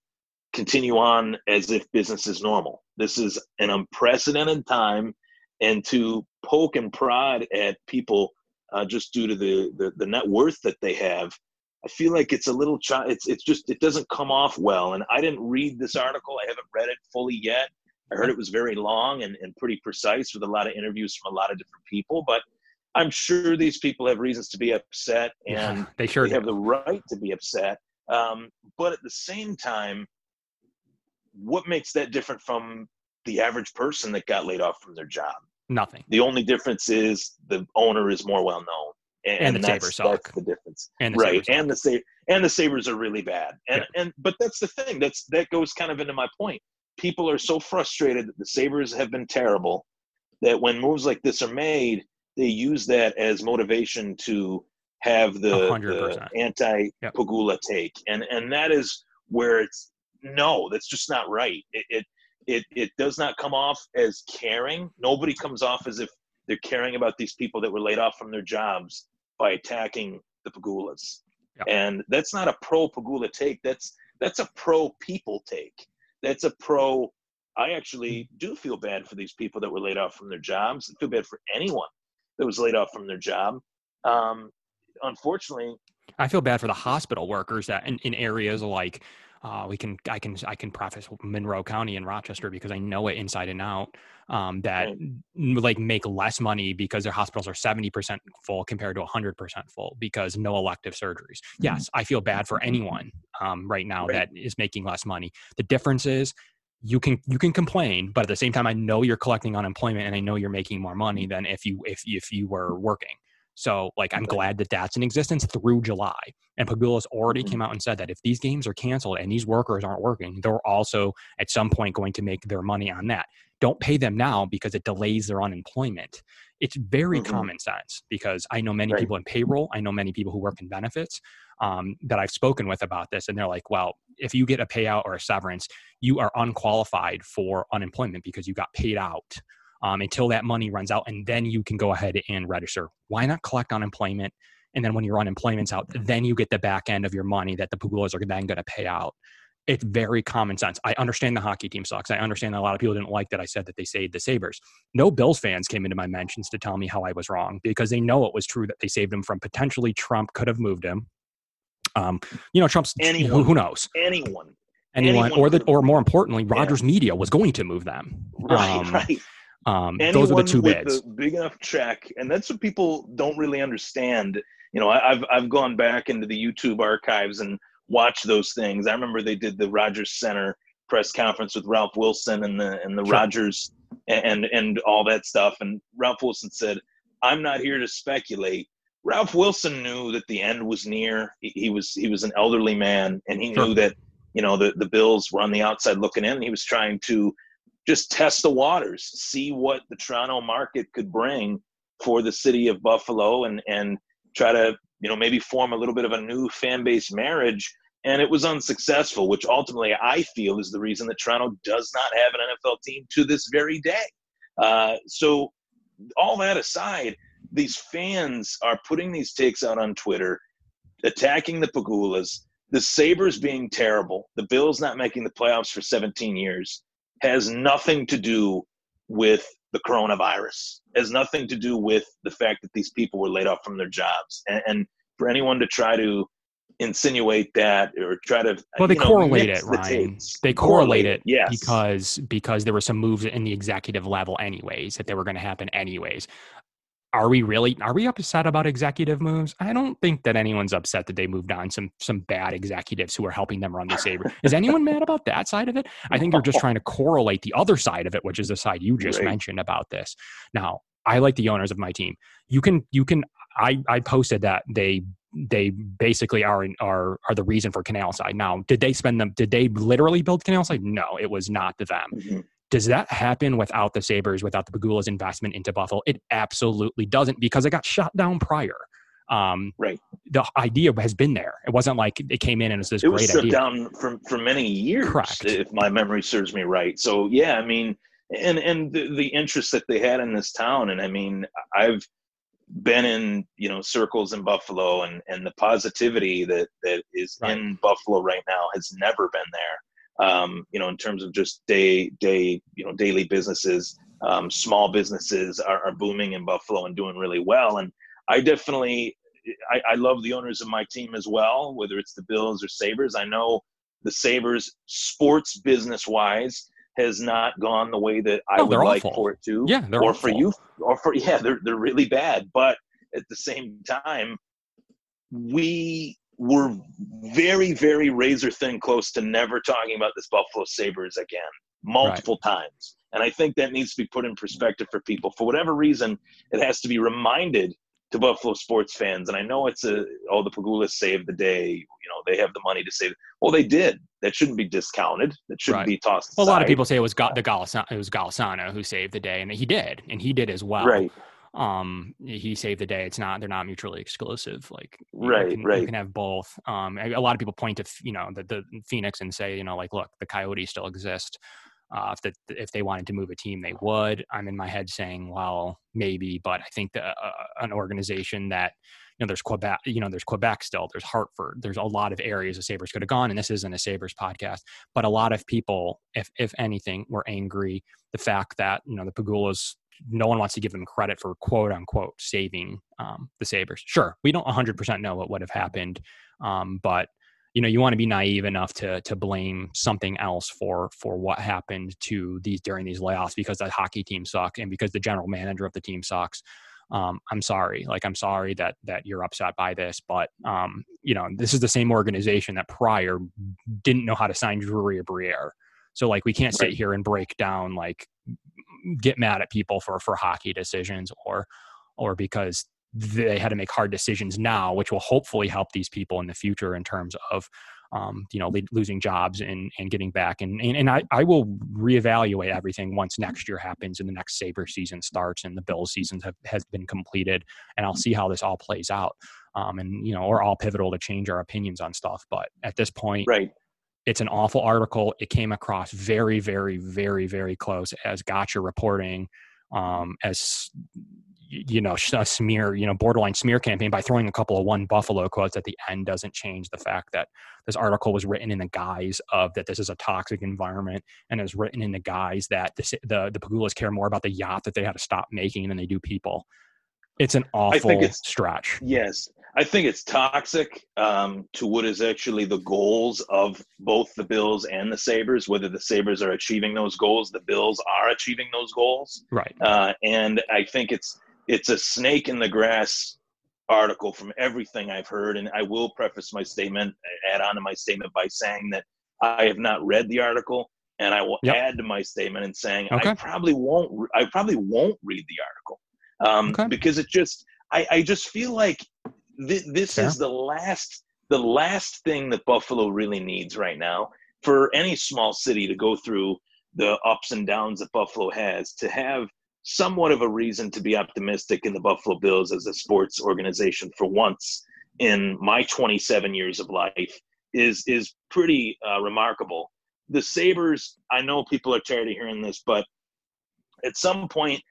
continue on as if business is normal. This is an unprecedented time, and to poke and prod at people uh, just due to the, the, the net worth that they have I feel like it's a little it's it's just it doesn't come off well. And I didn't read this article. I haven't read it fully yet. I heard it was very long and, and pretty precise with a lot of interviews from a lot of different people. But I'm sure these people have reasons to be upset and yeah, they sure they have the right to be upset. Um, but at the same time, what makes that different from the average person that got laid off from their job? Nothing. The only difference is the owner is more well known and, and the that's, Sabres suck. The difference, and the right? And the Sabres and the Sabres are really bad, and yeah. and but that's the thing. That's that goes kind of into my point. People are so frustrated that the Sabres have been terrible that when moves like this are made, they use that as motivation to have the, the anti Pegula take, and and that is where it's no, that's just not right. It, it it it does not come off as caring. Nobody comes off as if they're caring about these people that were laid off from their jobs by attacking the Pegulas. And that's not a pro Pegula take. That's that's a pro people take. That's a pro. I actually do feel bad for these people that were laid off from their jobs. I feel bad for anyone that was laid off from their job. Um, unfortunately, I feel bad for the hospital workers that in, in areas like uh, we can I can I can preface Monroe County and Rochester because I know it inside and out. Um, that right. like make less money because their hospitals are seventy percent full compared to hundred percent full because no elective surgeries. Mm-hmm. Yes, I feel bad for anyone um, right now right. that is making less money. The difference is you can you can complain, but at the same time, I know you're collecting unemployment and I know you're making more money than if you if if you were working. So, like, I'm glad that that's in existence through July. And Pegulas already mm-hmm. came out and said that if these games are canceled and these workers aren't working, they're also at some point going to make their money on that. Don't pay them now because it delays their unemployment. It's very mm-hmm. common sense because I know many right. people in payroll, I know many people who work in benefits um, that I've spoken with about this, and they're like, well, if you get a payout or a severance, you are unqualified for unemployment because you got paid out um, until that money runs out, and then you can go ahead and register. Why not collect unemployment? And then when your unemployment's out, then you get the back end of your money that the Pegulas are then going to pay out. It's very common sense. I understand the hockey team sucks. I understand that a lot of people didn't like that I said that they saved the Sabres. No Bills fans came into my mentions to tell me how I was wrong because they know it was true that they saved him from potentially Trump could have moved him. Um, you know, Trump's anyone, who, knows? Anyone anyone, anyone or the or more importantly, Rogers yeah. Media was going to move them. Right, um, right. Um, those are the two bids. big enough check, and that's what people don't really understand. You know, I, have I've gone back into the YouTube archives and watched those things. I remember they did the Rogers Center press conference with Ralph Wilson and the and the sure. Rogers and and all that stuff. And Ralph Wilson said, "I'm not here to speculate." Ralph Wilson knew that the end was near. He, he was he was an elderly man, and he sure. knew that you know the the Bills were on the outside looking in. He was trying to just test the waters, see what the Toronto market could bring for the city of Buffalo, and and try to you know maybe form a little bit of a new fan base marriage. And it was unsuccessful, which ultimately I feel is the reason that Toronto does not have an NFL team to this very day. Uh, so, all that aside, these fans are putting these takes out on Twitter, attacking the Pegulas, the Sabres being terrible, the Bills not making the playoffs for 17 years, has nothing to do with the coronavirus. Has nothing to do with the fact that these people were laid off from their jobs. And, and for anyone to try to insinuate that or try to well they correlate it Ryan. The they correlate, correlate it yes. because because there were some moves in the executive level anyways that they were going to happen anyways are we really are we upset about executive moves? I don't think that anyone's upset that they moved on some some bad executives who are helping them run the Sabre. Is anyone mad about that side of it? I think you're just trying to correlate the other side of it, which is the side you just right. mentioned about this. Now, I like the owners of my team. You can you can I I posted that they they basically are in, are are the reason for Canal Side. Now, did they spend them? Did they literally build Canal Side? No, it was not them. Mm-hmm. Does that happen without the Sabres, without the Pegulas investment into Buffalo? It absolutely doesn't because it got shut down prior. Um, right. The idea has been there. It wasn't like it came in and it's this it great was shut idea. down for, for many years, Correct. if my memory serves me right. So yeah, I mean, and, and the, the interest that they had in this town. And I mean, I've been in, you know, circles in Buffalo and, and the positivity that, that is right. in Buffalo right now has never been there um, you know, in terms of just day day you know daily businesses. Um, small businesses are, are, booming in Buffalo and doing really well. And I definitely, I, I, love the owners of my team as well, whether it's the Bills or Sabres. I know the Sabres, sports business wise, has not gone the way that I would like awful. for it to. Yeah, or awful. for you, or for yeah, they're they're really bad. But at the same time, we we're very, very razor thin close to never talking about this Buffalo Sabres again, multiple right. times. And I think that needs to be put in perspective for people. For whatever reason, it has to be reminded to Buffalo sports fans. And I know it's a, oh, the Pegulas saved the day. You know, they have the money to save it. Well, they did. That shouldn't be discounted. That shouldn't right. be tossed. Well, a lot of people say it was Ga- the Golisano, it was Golisano who saved the day, and he did, and he did as well. Right um he saved the day it's not they're not mutually exclusive like right you can, right you can have both um a lot of people point to you know the, the phoenix and say you know like look the coyotes still exist uh, if the, if they wanted to move a team, they would. I'm in my head saying, well, maybe, but I think that uh, an organization that you know, there's Quebec, you know, there's Quebec still, there's Hartford, there's a lot of areas the Sabres could have gone. And this isn't a Sabres podcast, but a lot of people, if, if anything, were angry. The fact that, you know, the Pegulas no one wants to give them credit for quote unquote saving um, the Sabres. Sure, we don't 100% know what would have happened, um, but you know you want to be naive enough to to blame something else for for what happened to these during these layoffs because the hockey team sucked and because the general manager of the team sucks um, I'm sorry. Like, I'm sorry that that you're upset by this, but um, you know, this is the same organization that prior didn't know how to sign Drury or Briere. So, like, we can't sit here and break down like get mad at people for for hockey decisions or or because they had to make hard decisions now, which will hopefully help these people in the future in terms of um, you know, losing jobs and, and getting back. And, and, and I, I will reevaluate everything once next year happens and the next Sabre season starts and the bill season have, has been completed. And I'll see how this all plays out. Um, and, you know, we're all pivotal to change our opinions on stuff. But at this point, right. It's an awful article. It came across very, very, very, very close as gotcha reporting, um, as you know a smear you know borderline smear campaign by throwing a couple of one buffalo quotes at the end doesn't change the fact that this article was written in the guise of that this is a toxic environment and is written in the guise that the the, the Pegulas care more about the yacht that they had to stop making than they do people. It's an awful it's, stretch. Yes i think it's toxic um, to what is actually the goals of both the bills and the sabres whether the sabres are achieving those goals the bills are achieving those goals right uh, and i think it's it's a snake in the grass article from everything I've heard. And I will preface my statement, add on to my statement by saying that I have not read the article. And I will yep. add to my statement and saying okay. I probably won't. I probably won't read the article um, okay. because it just. I, I just feel like th- this is the last the last thing that Buffalo really needs right now for any small city to go through the ups and downs that Buffalo has to have somewhat of a reason to be optimistic in the Buffalo Bills as a sports organization for once in my 27 years of life is is pretty uh, remarkable. The Sabres, I know people are tired of hearing this, but at some point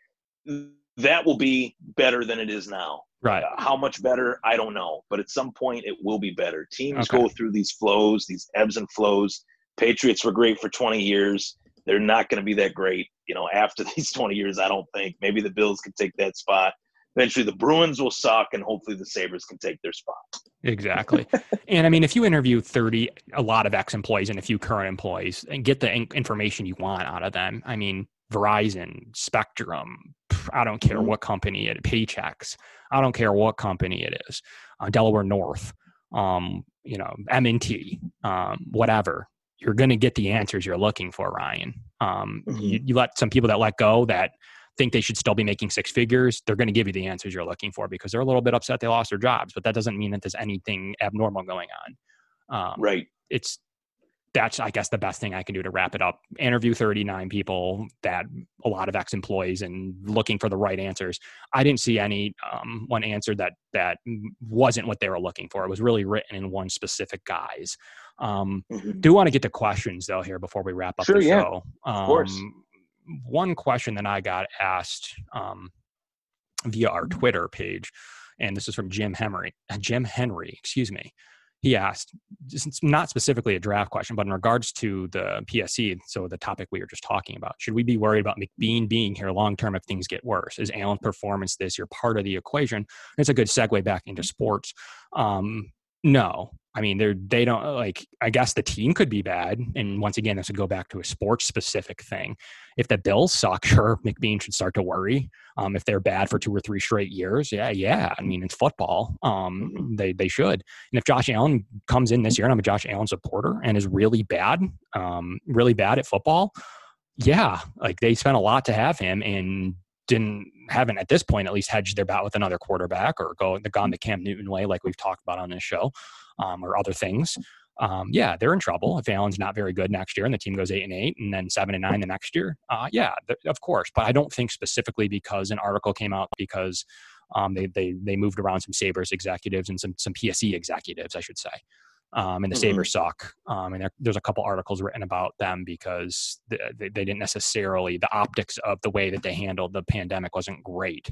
that will be better than it is now. Right. Uh, how much better, I don't know, but at some point it will be better. Teams okay. go through these flows, these ebbs and flows. Patriots were great for 20 years. They're not going to be that great you know, after these 20 years, I don't think maybe the Bills can take that spot. Eventually, the Bruins will suck, and hopefully, the Sabres can take their spot. Exactly. and I mean, if you interview 30, a lot of ex employees and a few current employees and get the in- information you want out of them, I mean, Verizon, Spectrum, I don't care mm-hmm. what company it Paychex, I don't care what company it is, uh, Delaware North, um, you know, M&T, um, whatever you're going to get the answers you're looking for, Ryan. Um, mm-hmm. you, you, let some people that let go that think they should still be making six figures, they're going to give you the answers you're looking for because they're a little bit upset they lost their jobs, but that doesn't mean that there's anything abnormal going on. Um, right. It's that's I guess the best thing I can do to wrap it up. Interview 39 people that a lot of ex employees and looking for the right answers. I didn't see any um, one answer that that wasn't what they were looking for. It was really written in one specific guise. Um, mm-hmm. Do want to get to questions though here before we wrap up sure, the yeah. show. Um, of course. Um, one question that I got asked um, via our Twitter page, and this is from Jim Henry. Jim Henry, excuse me. He asked, it's not specifically a draft question, but in regards to the PSE, so the topic we were just talking about, should we be worried about McBeane being here long term if things get worse? Is Allen's performance this year part of the equation? It's a good segue back into sports. Um, no, I mean, they're they don't like. I guess the team could be bad, and once again, this would go back to a sports specific thing. If the Bills suck, sure, McBeane should start to worry. Um, if they're bad for two or three straight years, yeah, yeah. I mean, it's football. Um, they they should. And if Josh Allen comes in this year, and I'm a Josh Allen supporter, and is really bad, um, really bad at football, yeah, like they spent a lot to have him, and didn't haven't at this point at least hedged their bet with another quarterback or go the gone the Cam Newton way like we've talked about on this show um, or other things. Um, yeah, they're in trouble if Allen's not very good next year and the team goes eight and eight and then seven and nine the next year. Uh, yeah, th- of course. But I don't think specifically because an article came out because um, they they they moved around some Sabres executives and some some PSE executives, I should say. Um, and the mm-hmm. Sabres suck. Um, and there, there's a couple articles written about them because they, they, they, didn't necessarily, the optics of the way that they handled the pandemic wasn't great.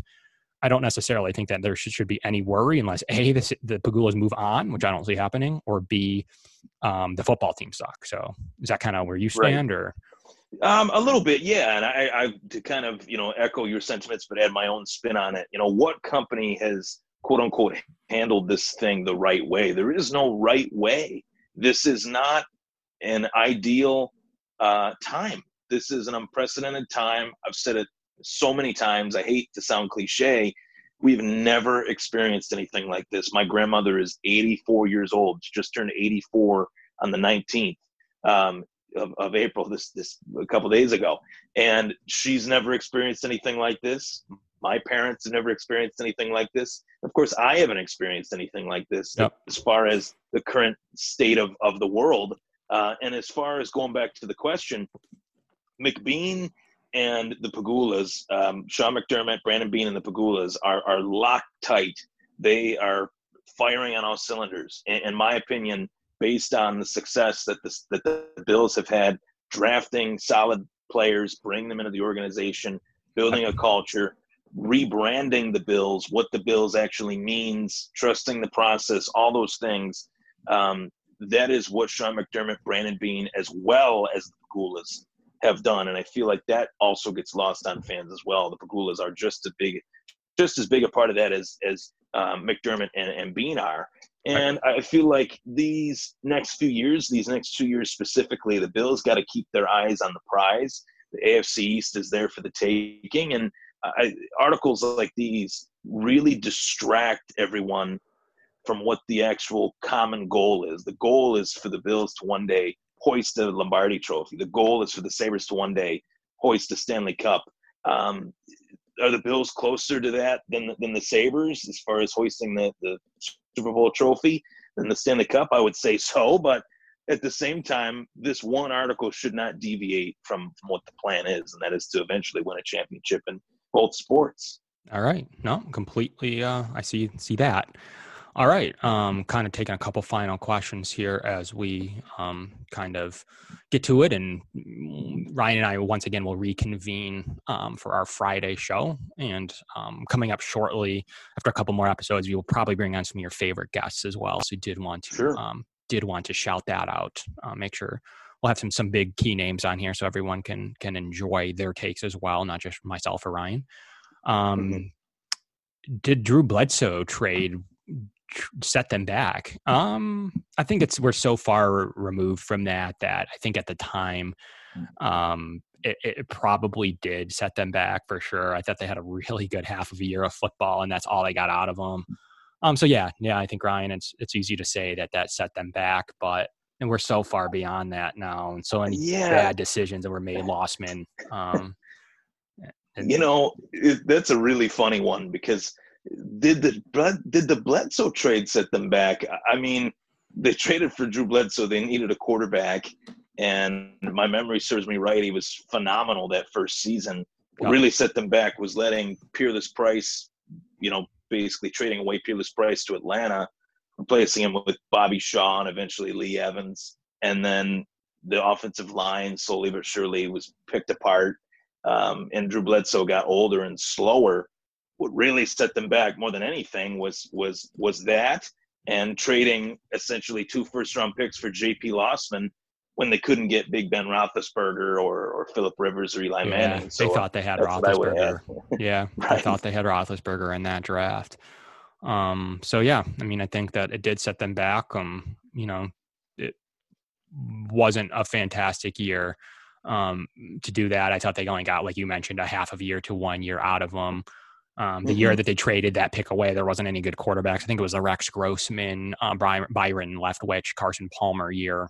I don't necessarily think that there should, should be any worry unless A, the, the Pegulas move on, which I don't see happening, or B, um, the football team suck. So is that kind of where you stand right. or? Um, a little bit, yeah. And I, I to kind of you know echo your sentiments, but add my own spin on it. You know, what company has quote unquote handled this thing the right way? There is no right way. This is not an ideal uh, time. This is an unprecedented time. I've said it so many times. I hate to sound cliche. We've never experienced anything like this. My grandmother is 84 years old. She just turned 84 on the 19th. Um, of, of April this this a couple days ago, and she's never experienced anything like this. My parents have never experienced anything like this. Of course, I haven't experienced anything like this yep. as far as the current state of, of the world. Uh, and as far as going back to the question, McBeane and the Pegulas, um, Sean McDermott, Brandon Beane, and the Pegulas are, are locked tight. They are firing on all cylinders. In, in my opinion, based on the success that the, that the Bills have had drafting solid players, bringing them into the organization, building a culture, rebranding the Bills, what the Bills actually means, trusting the process, all those things. Um, that is what Sean McDermott, Brandon Beane, as well as the Pegulas have done, and I feel like that also gets lost on fans as well. The Pegulas are just as big, just as big a part of that as as um, McDermott and, and Beane are. And I feel like these next few years, these next two years specifically, the Bills got to keep their eyes on the prize. The AFC East is there for the taking, and I, articles like these really distract everyone from what the actual common goal is. The goal is for the Bills to one day hoist the Lombardi Trophy. The goal is for the Sabres to one day hoist the Stanley Cup. Um, are the Bills closer to that than than the Sabres as far as hoisting the, the Super Bowl trophy than the Stanley Cup? I would say so, but at the same time, this one article should not deviate from, from what the plan is, and that is to eventually win a championship in both sports. All right, no, completely. Uh, I see see that. All right. Um, kind of taking a couple final questions here as we um, kind of get to it. And Ryan and I, once again, will reconvene um, for our Friday show. And um, coming up shortly, after a couple more episodes, we will probably bring on some of your favorite guests as well. So, did want to sure. Um, did want to shout that out. Uh, make sure we'll have some some big key names on here so everyone can can enjoy their takes as well, not just myself or Ryan. Um, mm-hmm. Did Drew Bledsoe trade set them back? Um, I think it's we're so far removed from that that I think at the time, um, it, it, probably did set them back for sure. I thought they had a really good half of a year of football, and that's all they got out of them. Um, so yeah, yeah, I think Ryan, it's it's easy to say that that set them back, but and we're so far beyond that now, and so many yeah. bad decisions that were made, Losman. Um, and, you know, it, that's a really funny one because did the did the Bledsoe trade set them back? I mean, they traded for Drew Bledsoe. They needed a quarterback, and my memory serves me right. He was phenomenal that first season. What really set them back was letting Peerless Price, you know, basically trading away Peerless Price to Atlanta, replacing him with Bobby Shaw and eventually Lee Evans, and then the offensive line slowly but surely was picked apart. Um, and Drew Bledsoe got older and slower what really set them back more than anything was was was that and trading essentially two first round picks for JP Losman when they couldn't get Big Ben Roethlisberger or, or Philip Rivers or Eli yeah, Manning. So they thought they had Roethlisberger. yeah, right. they thought they had Roethlisberger in that draft. Um, so yeah, I mean, I think that it did set them back. Um, you know, it wasn't a fantastic year um, to do that. I thought they only got, like you mentioned, a half of a year to one year out of them. Um, the mm-hmm. year that they traded that pick away, there wasn't any good quarterbacks. I think it was a Rex Grossman, um, Byron, Byron Leftwich, Carson Palmer year.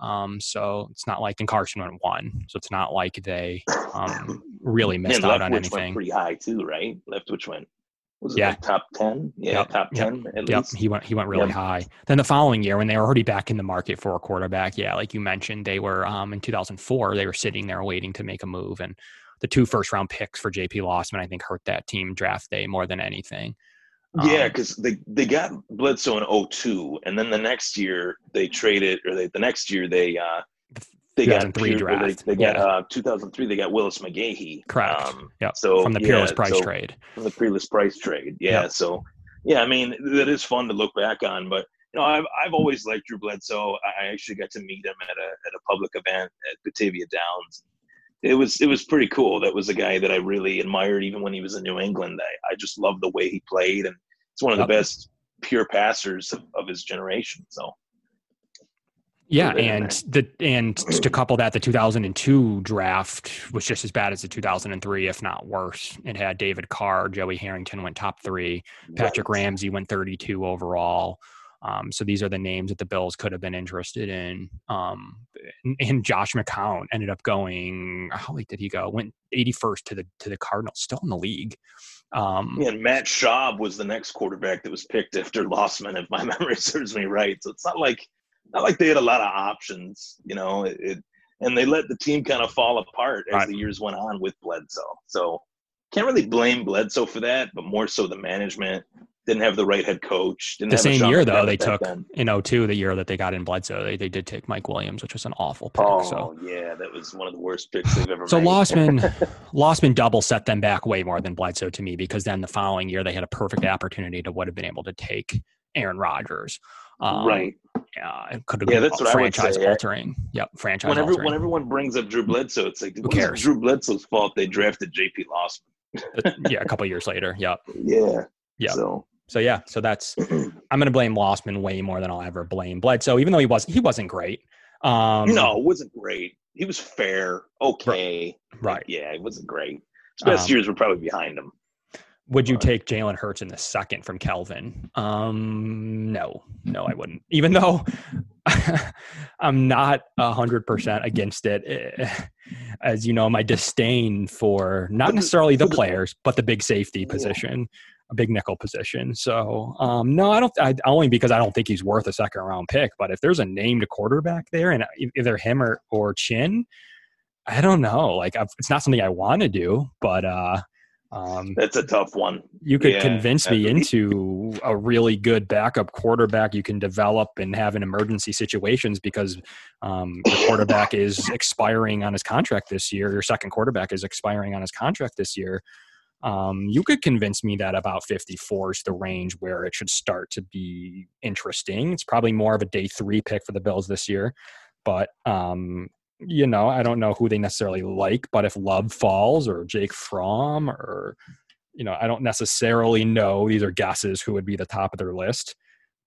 Um, so it's not like, and Carson went one. So it's not like they um, really missed out on anything. pretty high too, right? Leftwich went. Was yeah. Like top ten? Yeah, yep. top ten yep. at yep. least. He went. He went really yep. high. Then the following year, when they were already back in the market for a quarterback, yeah, like you mentioned, they were um, in 2004. They were sitting there waiting to make a move, and the two first round picks for JP Losman I think, hurt that team draft day more than anything. Yeah, because um, they, they got Bledsoe in 02, and then the next year they traded, or they, the next year they uh, they got three draft. They, they got yeah. uh, 2003. They got Willis McGahee. Correct. Um, yeah. So from the Peerless yeah, Price so trade. From the Peerless Price trade. Yeah. Yep. So yeah, I mean that is fun to look back on, but you know I've I've always liked Drew Bledsoe. I actually got to meet him at a at a public event at Batavia Downs it was it was pretty cool. That was a guy that I really admired, even when he was in New England. I, I just loved the way he played, and it's one of yep. the best pure passers of, of his generation. So yeah, and the and to couple that, the 2002 draft was just as bad as the 2003, if not worse. It had David Carr, Joey Harrington went top three, Patrick right. Ramsey went 32 overall. Um, so these are the names that the Bills could have been interested in. Um, and, and, Josh McCown ended up going. How late did he go? Went 81st to the to the Cardinals, still in the league. Um, yeah, and Matt Schaub was the next quarterback that was picked after Losman, if my memory serves me right. So it's not like not like they had a lot of options, you know. It, it and they let the team kind of fall apart as right. the years went on with Bledsoe. So can't really blame Bledsoe for that, but more so the management didn't have the right head coach. the same year though, they took then. in 02, the year that they got in Bledsoe, they, they did take Mike Williams, which was an awful pick. Oh so. yeah, that was one of the worst picks they've ever made. so made. Losman, Losman double set them back way more than Bledsoe to me because then the following year they had a perfect opportunity to would have been able to take Aaron Rodgers. Um, right. Yeah, it could have yeah, been that's franchise altering. Yep, franchise whenever, altering. When everyone brings up Drew Bledsoe, it's like, who cares? Drew Bledsoe's fault they drafted J.P. Losman. yeah, a couple years later. Yep. Yeah. Yeah. So. So yeah, so that's I'm going to blame Losman way more than I'll ever blame Bledsoe, even though he was he wasn't great. Um, no, it wasn't great. He was fair, okay. Right. Yeah, he wasn't great. His best um, years were probably behind him. Would you take Jalen Hurts in the second from Kelvin? Um, no, no, I wouldn't. Even though I'm not a hundred percent against it, eh, as you know, my disdain for not necessarily the players, but the big safety position, a big nickel position. So, um, no, I don't. I, only because I don't think he's worth a second round pick. But if there's a named quarterback there, and either him or or Chinn, I don't know. Like, I've, it's not something I want to do, but. uh um, That's a tough one. You could yeah, convince me into a really good backup quarterback you can develop and have in emergency situations because um, your quarterback is expiring on his contract this year. Your second quarterback is expiring on his contract this year. Um, you could convince me that about 54 is the range where it should start to be interesting. It's probably more of a day three pick for the Bills this year, but um, you know, I don't know who they necessarily like, but if Love falls or Jake Fromm or, you know, I don't necessarily know. These are guesses who would be the top of their list,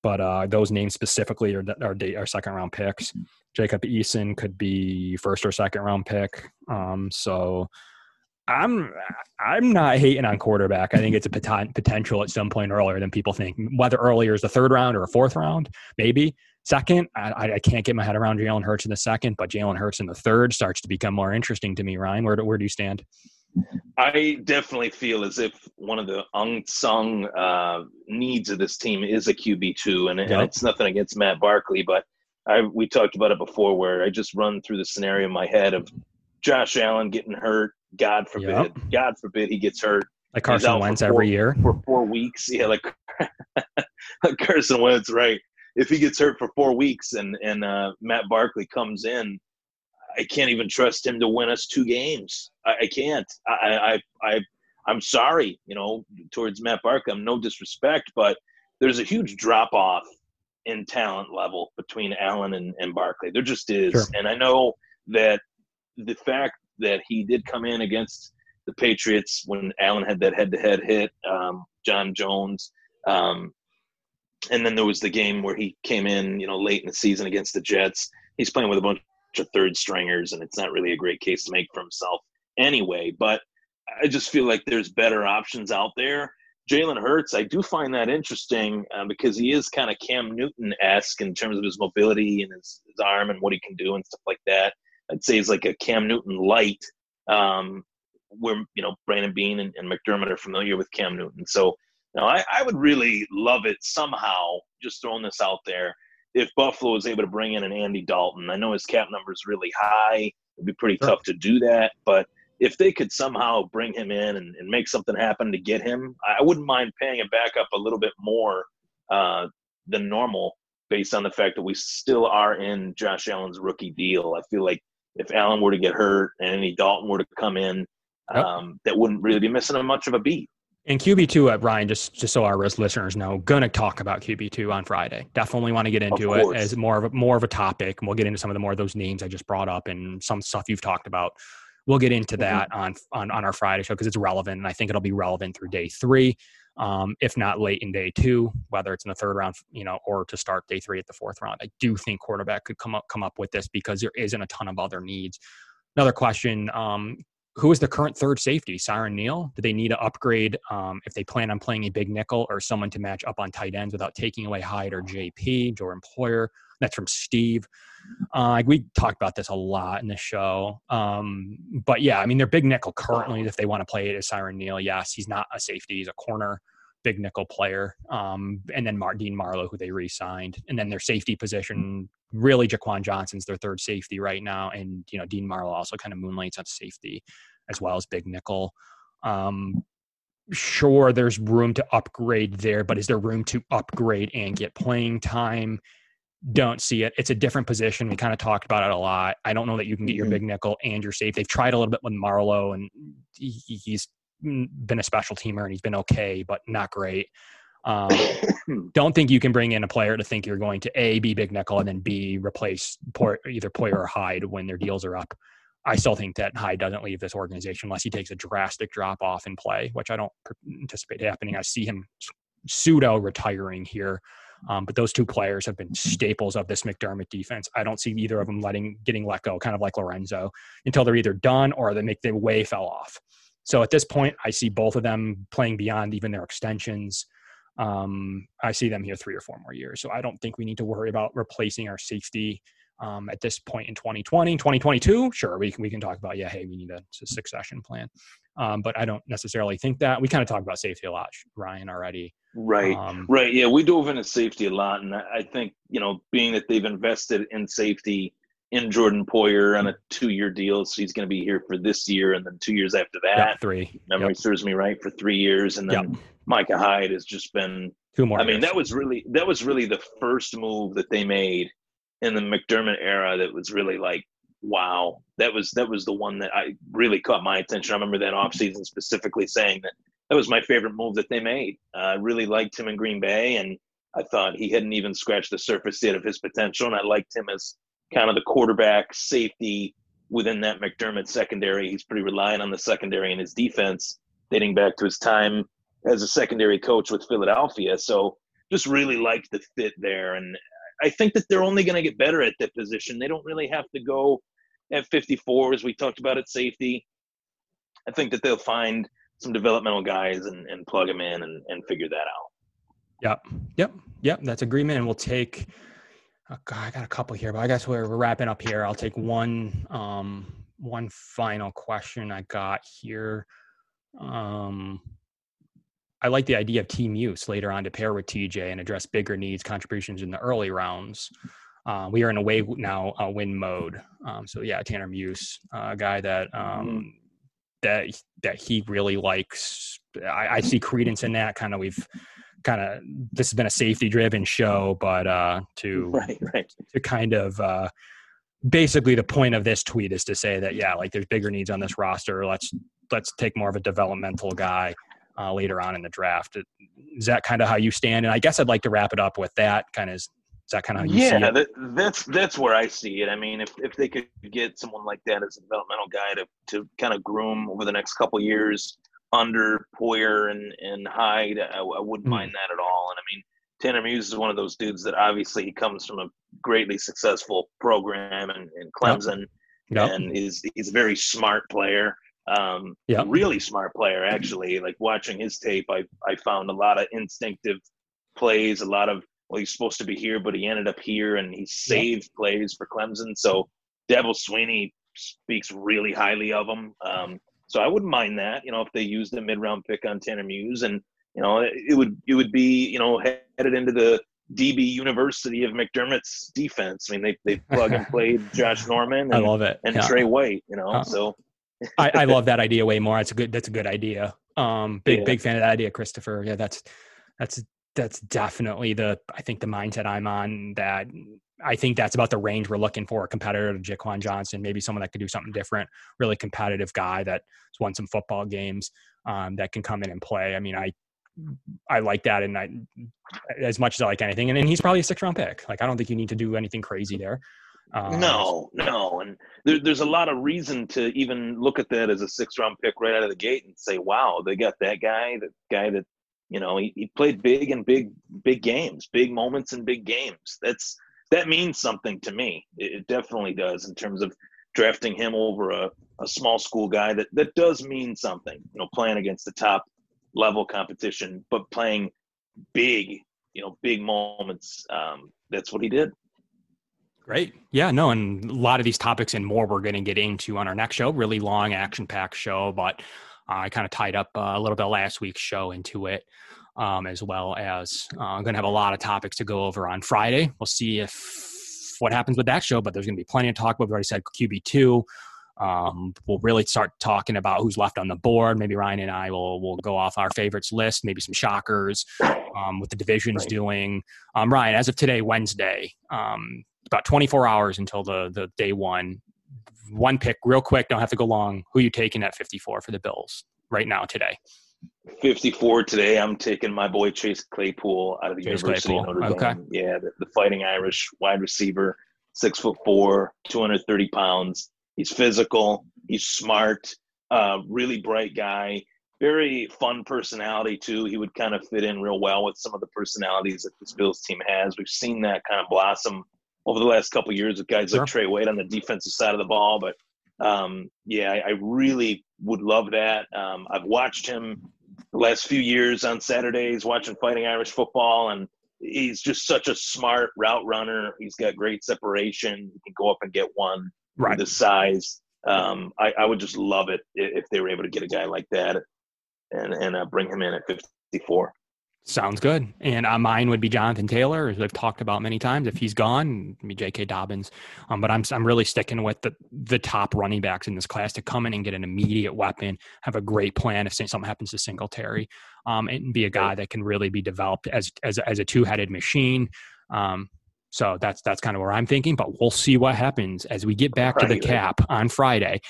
but uh, those names specifically are are, are second round picks. Jacob Eason could be first or second round pick. Um, so I'm I'm not hating on quarterback. I think it's a pot- potential at some point earlier than people think. Whether earlier is the third round or a fourth round, maybe. Second, I, I can't get my head around Jalen Hurts in the second, but Jalen Hurts in the third starts to become more interesting to me. Ryan, where do, where do you stand? I definitely feel as if one of the unsung uh, needs of this team is a QB two, and, yep. and, it's nothing against Matt Barkley, but I we talked about it before, where I just run through the scenario in my head of Josh Allen getting hurt. God forbid, yep. God forbid he gets hurt. Like Carson Wentz every year for four weeks. Yeah, like, like Carson Wentz, right? If he gets hurt for four weeks and and uh, Matt Barkley comes in, I can't even trust him to win us two games. I, I can't. I, I I I'm sorry, you know, towards Matt Barkley. I'm no disrespect, but there's a huge drop off in talent level between Allen and, and Barkley. There just is, sure. and I know that the fact that he did come in against the Patriots when Allen had that head to head hit, um, John Jones. Um, and then there was the game where he came in, you know, late in the season against the Jets. He's playing with a bunch of third stringers, and it's not really a great case to make for himself anyway. But I just feel like there's better options out there. Jalen Hurts, I do find that interesting uh, because he is kind of Cam Newton esque in terms of his mobility and his, his, arm and what he can do and stuff like that. I'd say he's like a Cam Newton light, um, where you know Brandon Beane and, and McDermott are familiar with Cam Newton. So now, I, I would really love it somehow, just throwing this out there, if Buffalo was able to bring in an Andy Dalton. I know his cap number is really high. It'd be pretty sure. tough to do that. But if they could somehow bring him in and, and, make something happen to get him, I wouldn't mind paying him back up a little bit more uh, than normal based on the fact that we still are in Josh Allen's rookie deal. I feel like if Allen were to get hurt and Andy Dalton were to come in, yep. um, that wouldn't really be missing much of a beat. And QB two at Ryan, just just so our listeners know, gonna talk about QB two on Friday. Definitely want to get into it as more of a more of a topic, and we'll get into some of the more of those names I just brought up and some stuff you've talked about. we'll get into mm-hmm. that on on on our Friday show because it's relevant, and I think it'll be relevant through day three, um, if not late in day two, whether it's in the third round, you know, or to start day three at the fourth round. I do think quarterback could come up come up with this because there isn't a ton of other needs. Another question: um, Who is the current third safety? Siran Neal? Do they need to upgrade um, if they plan on playing a big nickel or someone to match up on tight ends without taking away Hyde or JP? Jordan Poyer? That's from Steve. Uh, we talked about this a lot in the show. Um, but yeah, I mean, their big nickel currently, if they want to play it, is Siran Neal. Yes, he's not a safety; he's a corner, big nickel player. Um, and then Mar- Dean Marlowe, who they re-signed, and then their safety position, really, Jaquan Johnson's their third safety right now, and you know, Dean Marlowe also kind of moonlights on safety as well as big nickel. Um, sure, there's room to upgrade there, but is there room to upgrade and get playing time? don't see it. It's a different position. We kind of talked about it a lot. I don't know that you can get your mm-hmm. big nickel and your safe. They've tried a little bit with Marlowe, and he's been a special teamer and he's been okay, but not great. Um, don't think you can bring in a player to think you're going to a be big nickel and then b replace either Poyer or Hyde when their deals are up. I still think that Hyde doesn't leave this organization unless he takes a drastic drop off in play, which I don't anticipate happening. I see him pseudo retiring here um, but those two players have been staples of this McDermott defense. I don't see either of them letting getting let go, kind of like Lorenzo, until they're either done or they make their way fell off. So at this point, I see both of them playing beyond even their extensions. Um, I see them here three or four more years. So I don't think we need to worry about replacing our safety um, at this point in 2020 2022 sure we can we can talk about yeah hey we need a, a succession plan. Um, but i don't necessarily think that. We kind of talked about safety a lot ryan already. Right. Um, right yeah we dove into safety a lot and i think you know being that they've invested in safety in jordan poyer on a two-year deal so he's going to be here for this year and then two years after that yep, three memory yep. serves me right for three years and then yep. micah hyde has just been two more i mean that was really that was really the first move that they made in the McDermott era that was really like, wow, that was that was the one that I really caught my attention. I remember that offseason specifically saying that that was my favorite move that they made. Uh, I really liked him in Green Bay, and I thought he hadn't even scratched the surface yet of his potential, and I liked him as kind of the quarterback safety within that McDermott secondary. He's pretty reliant on the secondary and his defense, dating back to his time as a secondary coach with Philadelphia. So just really liked the fit there, and I think that they're only going to get better at that position. They don't really have to go at 54 as we talked about at safety. I think that they'll find some developmental guys and, and plug them in and, and figure that out. Yep. Yep. Yep. That's agreement. And we'll take, oh God, I got a couple here, but I guess we're, we're wrapping up here. I'll take one, um, one final question I got here. Um, I like the idea of Tanner Muse later on to pair with TJ and address bigger needs contributions in the early rounds. Uh, we are in a way now uh, win mode. Um, so yeah, Tanner Muse, uh, a guy that um, mm-hmm. that that he really likes. I, I, see credence in that. Kind of we've kind of this has been a safety driven show, but uh, to right, right. to kind of uh, basically the point of this tweet is to say that yeah, like there's bigger needs on this roster. Let's let's take more of a developmental guy uh, later on in the draft. Is that kind of how you stand? And I guess I'd like to wrap it up with that kind of. Is that kind of how you yeah, that, that's that's where I see it. I mean, if if they could get someone like that as a developmental guy to to kind of groom over the next couple years under Poyer and and Hyde, I, I wouldn't mm. mind that at all. And I mean, Tanner Muse is one of those dudes that obviously he comes from a greatly successful program in, in Clemson, yep. Yep. and is he's a very smart player. Um, yeah, really smart player actually. Like watching his tape, I I found a lot of instinctive plays, a lot of well, he's supposed to be here, but he ended up here, and he saved plays for Clemson. So Dabo Swinney speaks really highly of him. Um, so I wouldn't mind that. You know, if they used a mid round pick on Tanner Muse, and you know, it would it would be you know headed into the DB University of McDermott's defense. I mean, they they plug and played Josh Norman. And, I love it. And yeah. Tre White. You know, uh, so I, I, love that idea way more. It's a good. That's a good idea. Um, big yeah. big fan of that idea, Christopher. Yeah, that's that's that's definitely the I think the mindset I'm on. That I think that's about the range we're looking for. A competitor to Jaquan Johnson, maybe someone that could do something different. Really competitive guy that's won some football games um, that can come in and play. I mean, I I like that, and I as much as I like anything. And, and he's probably a six round pick. Like I don't think you need to do anything crazy there. Um, no, no, and there, there's a lot of reason to even look at that as a six round pick right out of the gate and say, "Wow, they got that guy, that guy that you know he, he played big in big big games, big moments in big games." That's that means something to me. It, it definitely does in terms of drafting him over a, a small school guy. That that does mean something. You know, playing against the top level competition, but playing big, you know, big moments. Um, that's what he did. Great. Yeah, no, and a lot of these topics and more we're going to get into on our next show. Really long, action packed show, but uh, I kind of tied up uh, a little bit last week's show into it, um, as well as uh, I'm going to have a lot of topics to go over on Friday. We'll see if what happens with that show, but there's going to be plenty to talk about. We've already said QB2. Um, we'll really start talking about who's left on the board. Maybe Ryan and I will will go off our favorites list. Maybe some shockers um, with the divisions right. doing. Um, Ryan, as of today, Wednesday, um, about 24 hours until the the day one. One pick, real quick. Don't have to go long. Who you taking at 54 for the Bills right now today? 54 today. I'm taking my boy Chase Claypool out of the Chase University Claypool. of Notre Dame. Okay. Yeah, the, the Fighting Irish wide receiver, six foot four, 230 pounds He's physical. He's smart. Uh, really bright guy. Very fun personality too. He would kind of fit in real well with some of the personalities that this Bills team has. We've seen that kind of blossom over the last couple years with guys sure. like Tre White on the defensive side of the ball. But um, yeah, I, I, really would love that. Um, I've watched him the last few years on Saturdays, watching Fighting Irish football, and he's just such a smart route runner. He's got great separation. He can go up and get one right. the size. Um, I, I, would just love it if they were able to get a guy like that and and uh, bring him in at 54. Sounds good. And uh, mine would be Jonathan Taylor, as I've talked about many times. If he's gone, be J.K. Dobbins. Um, but I'm I'm really sticking with the the top running backs in this class to come in and get an immediate weapon, have a great plan if something happens to Singletary, um, and be a guy that can really be developed as as as a two headed machine. Um, so that's that's kind of where I'm thinking, but we'll see what happens as we get back to the cap on Friday,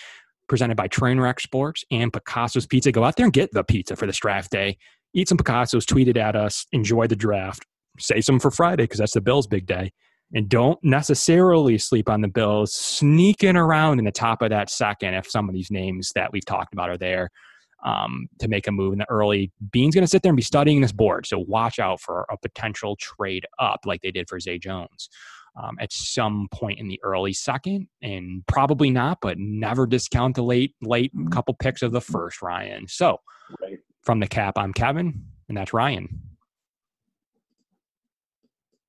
presented by Trainwreck Sports and Picasso's Pizza. Go out there and get the pizza for this draft day. Eat some Picasso's, tweet it at us, enjoy the draft, save some for Friday because that's the Bills' big day. And don't necessarily sleep on the Bills. sneaking around in the top of that second if some of these names that we've talked about are there um, to make a move in the early. Beane's going to sit there and be studying this board, so watch out for a potential trade up like they did for Zay Jones. Um, at some point in the early second, and probably not, but never discount the late late couple picks of the first. Ryan. So, right. From the cap, I'm Kevin, and that's Ryan.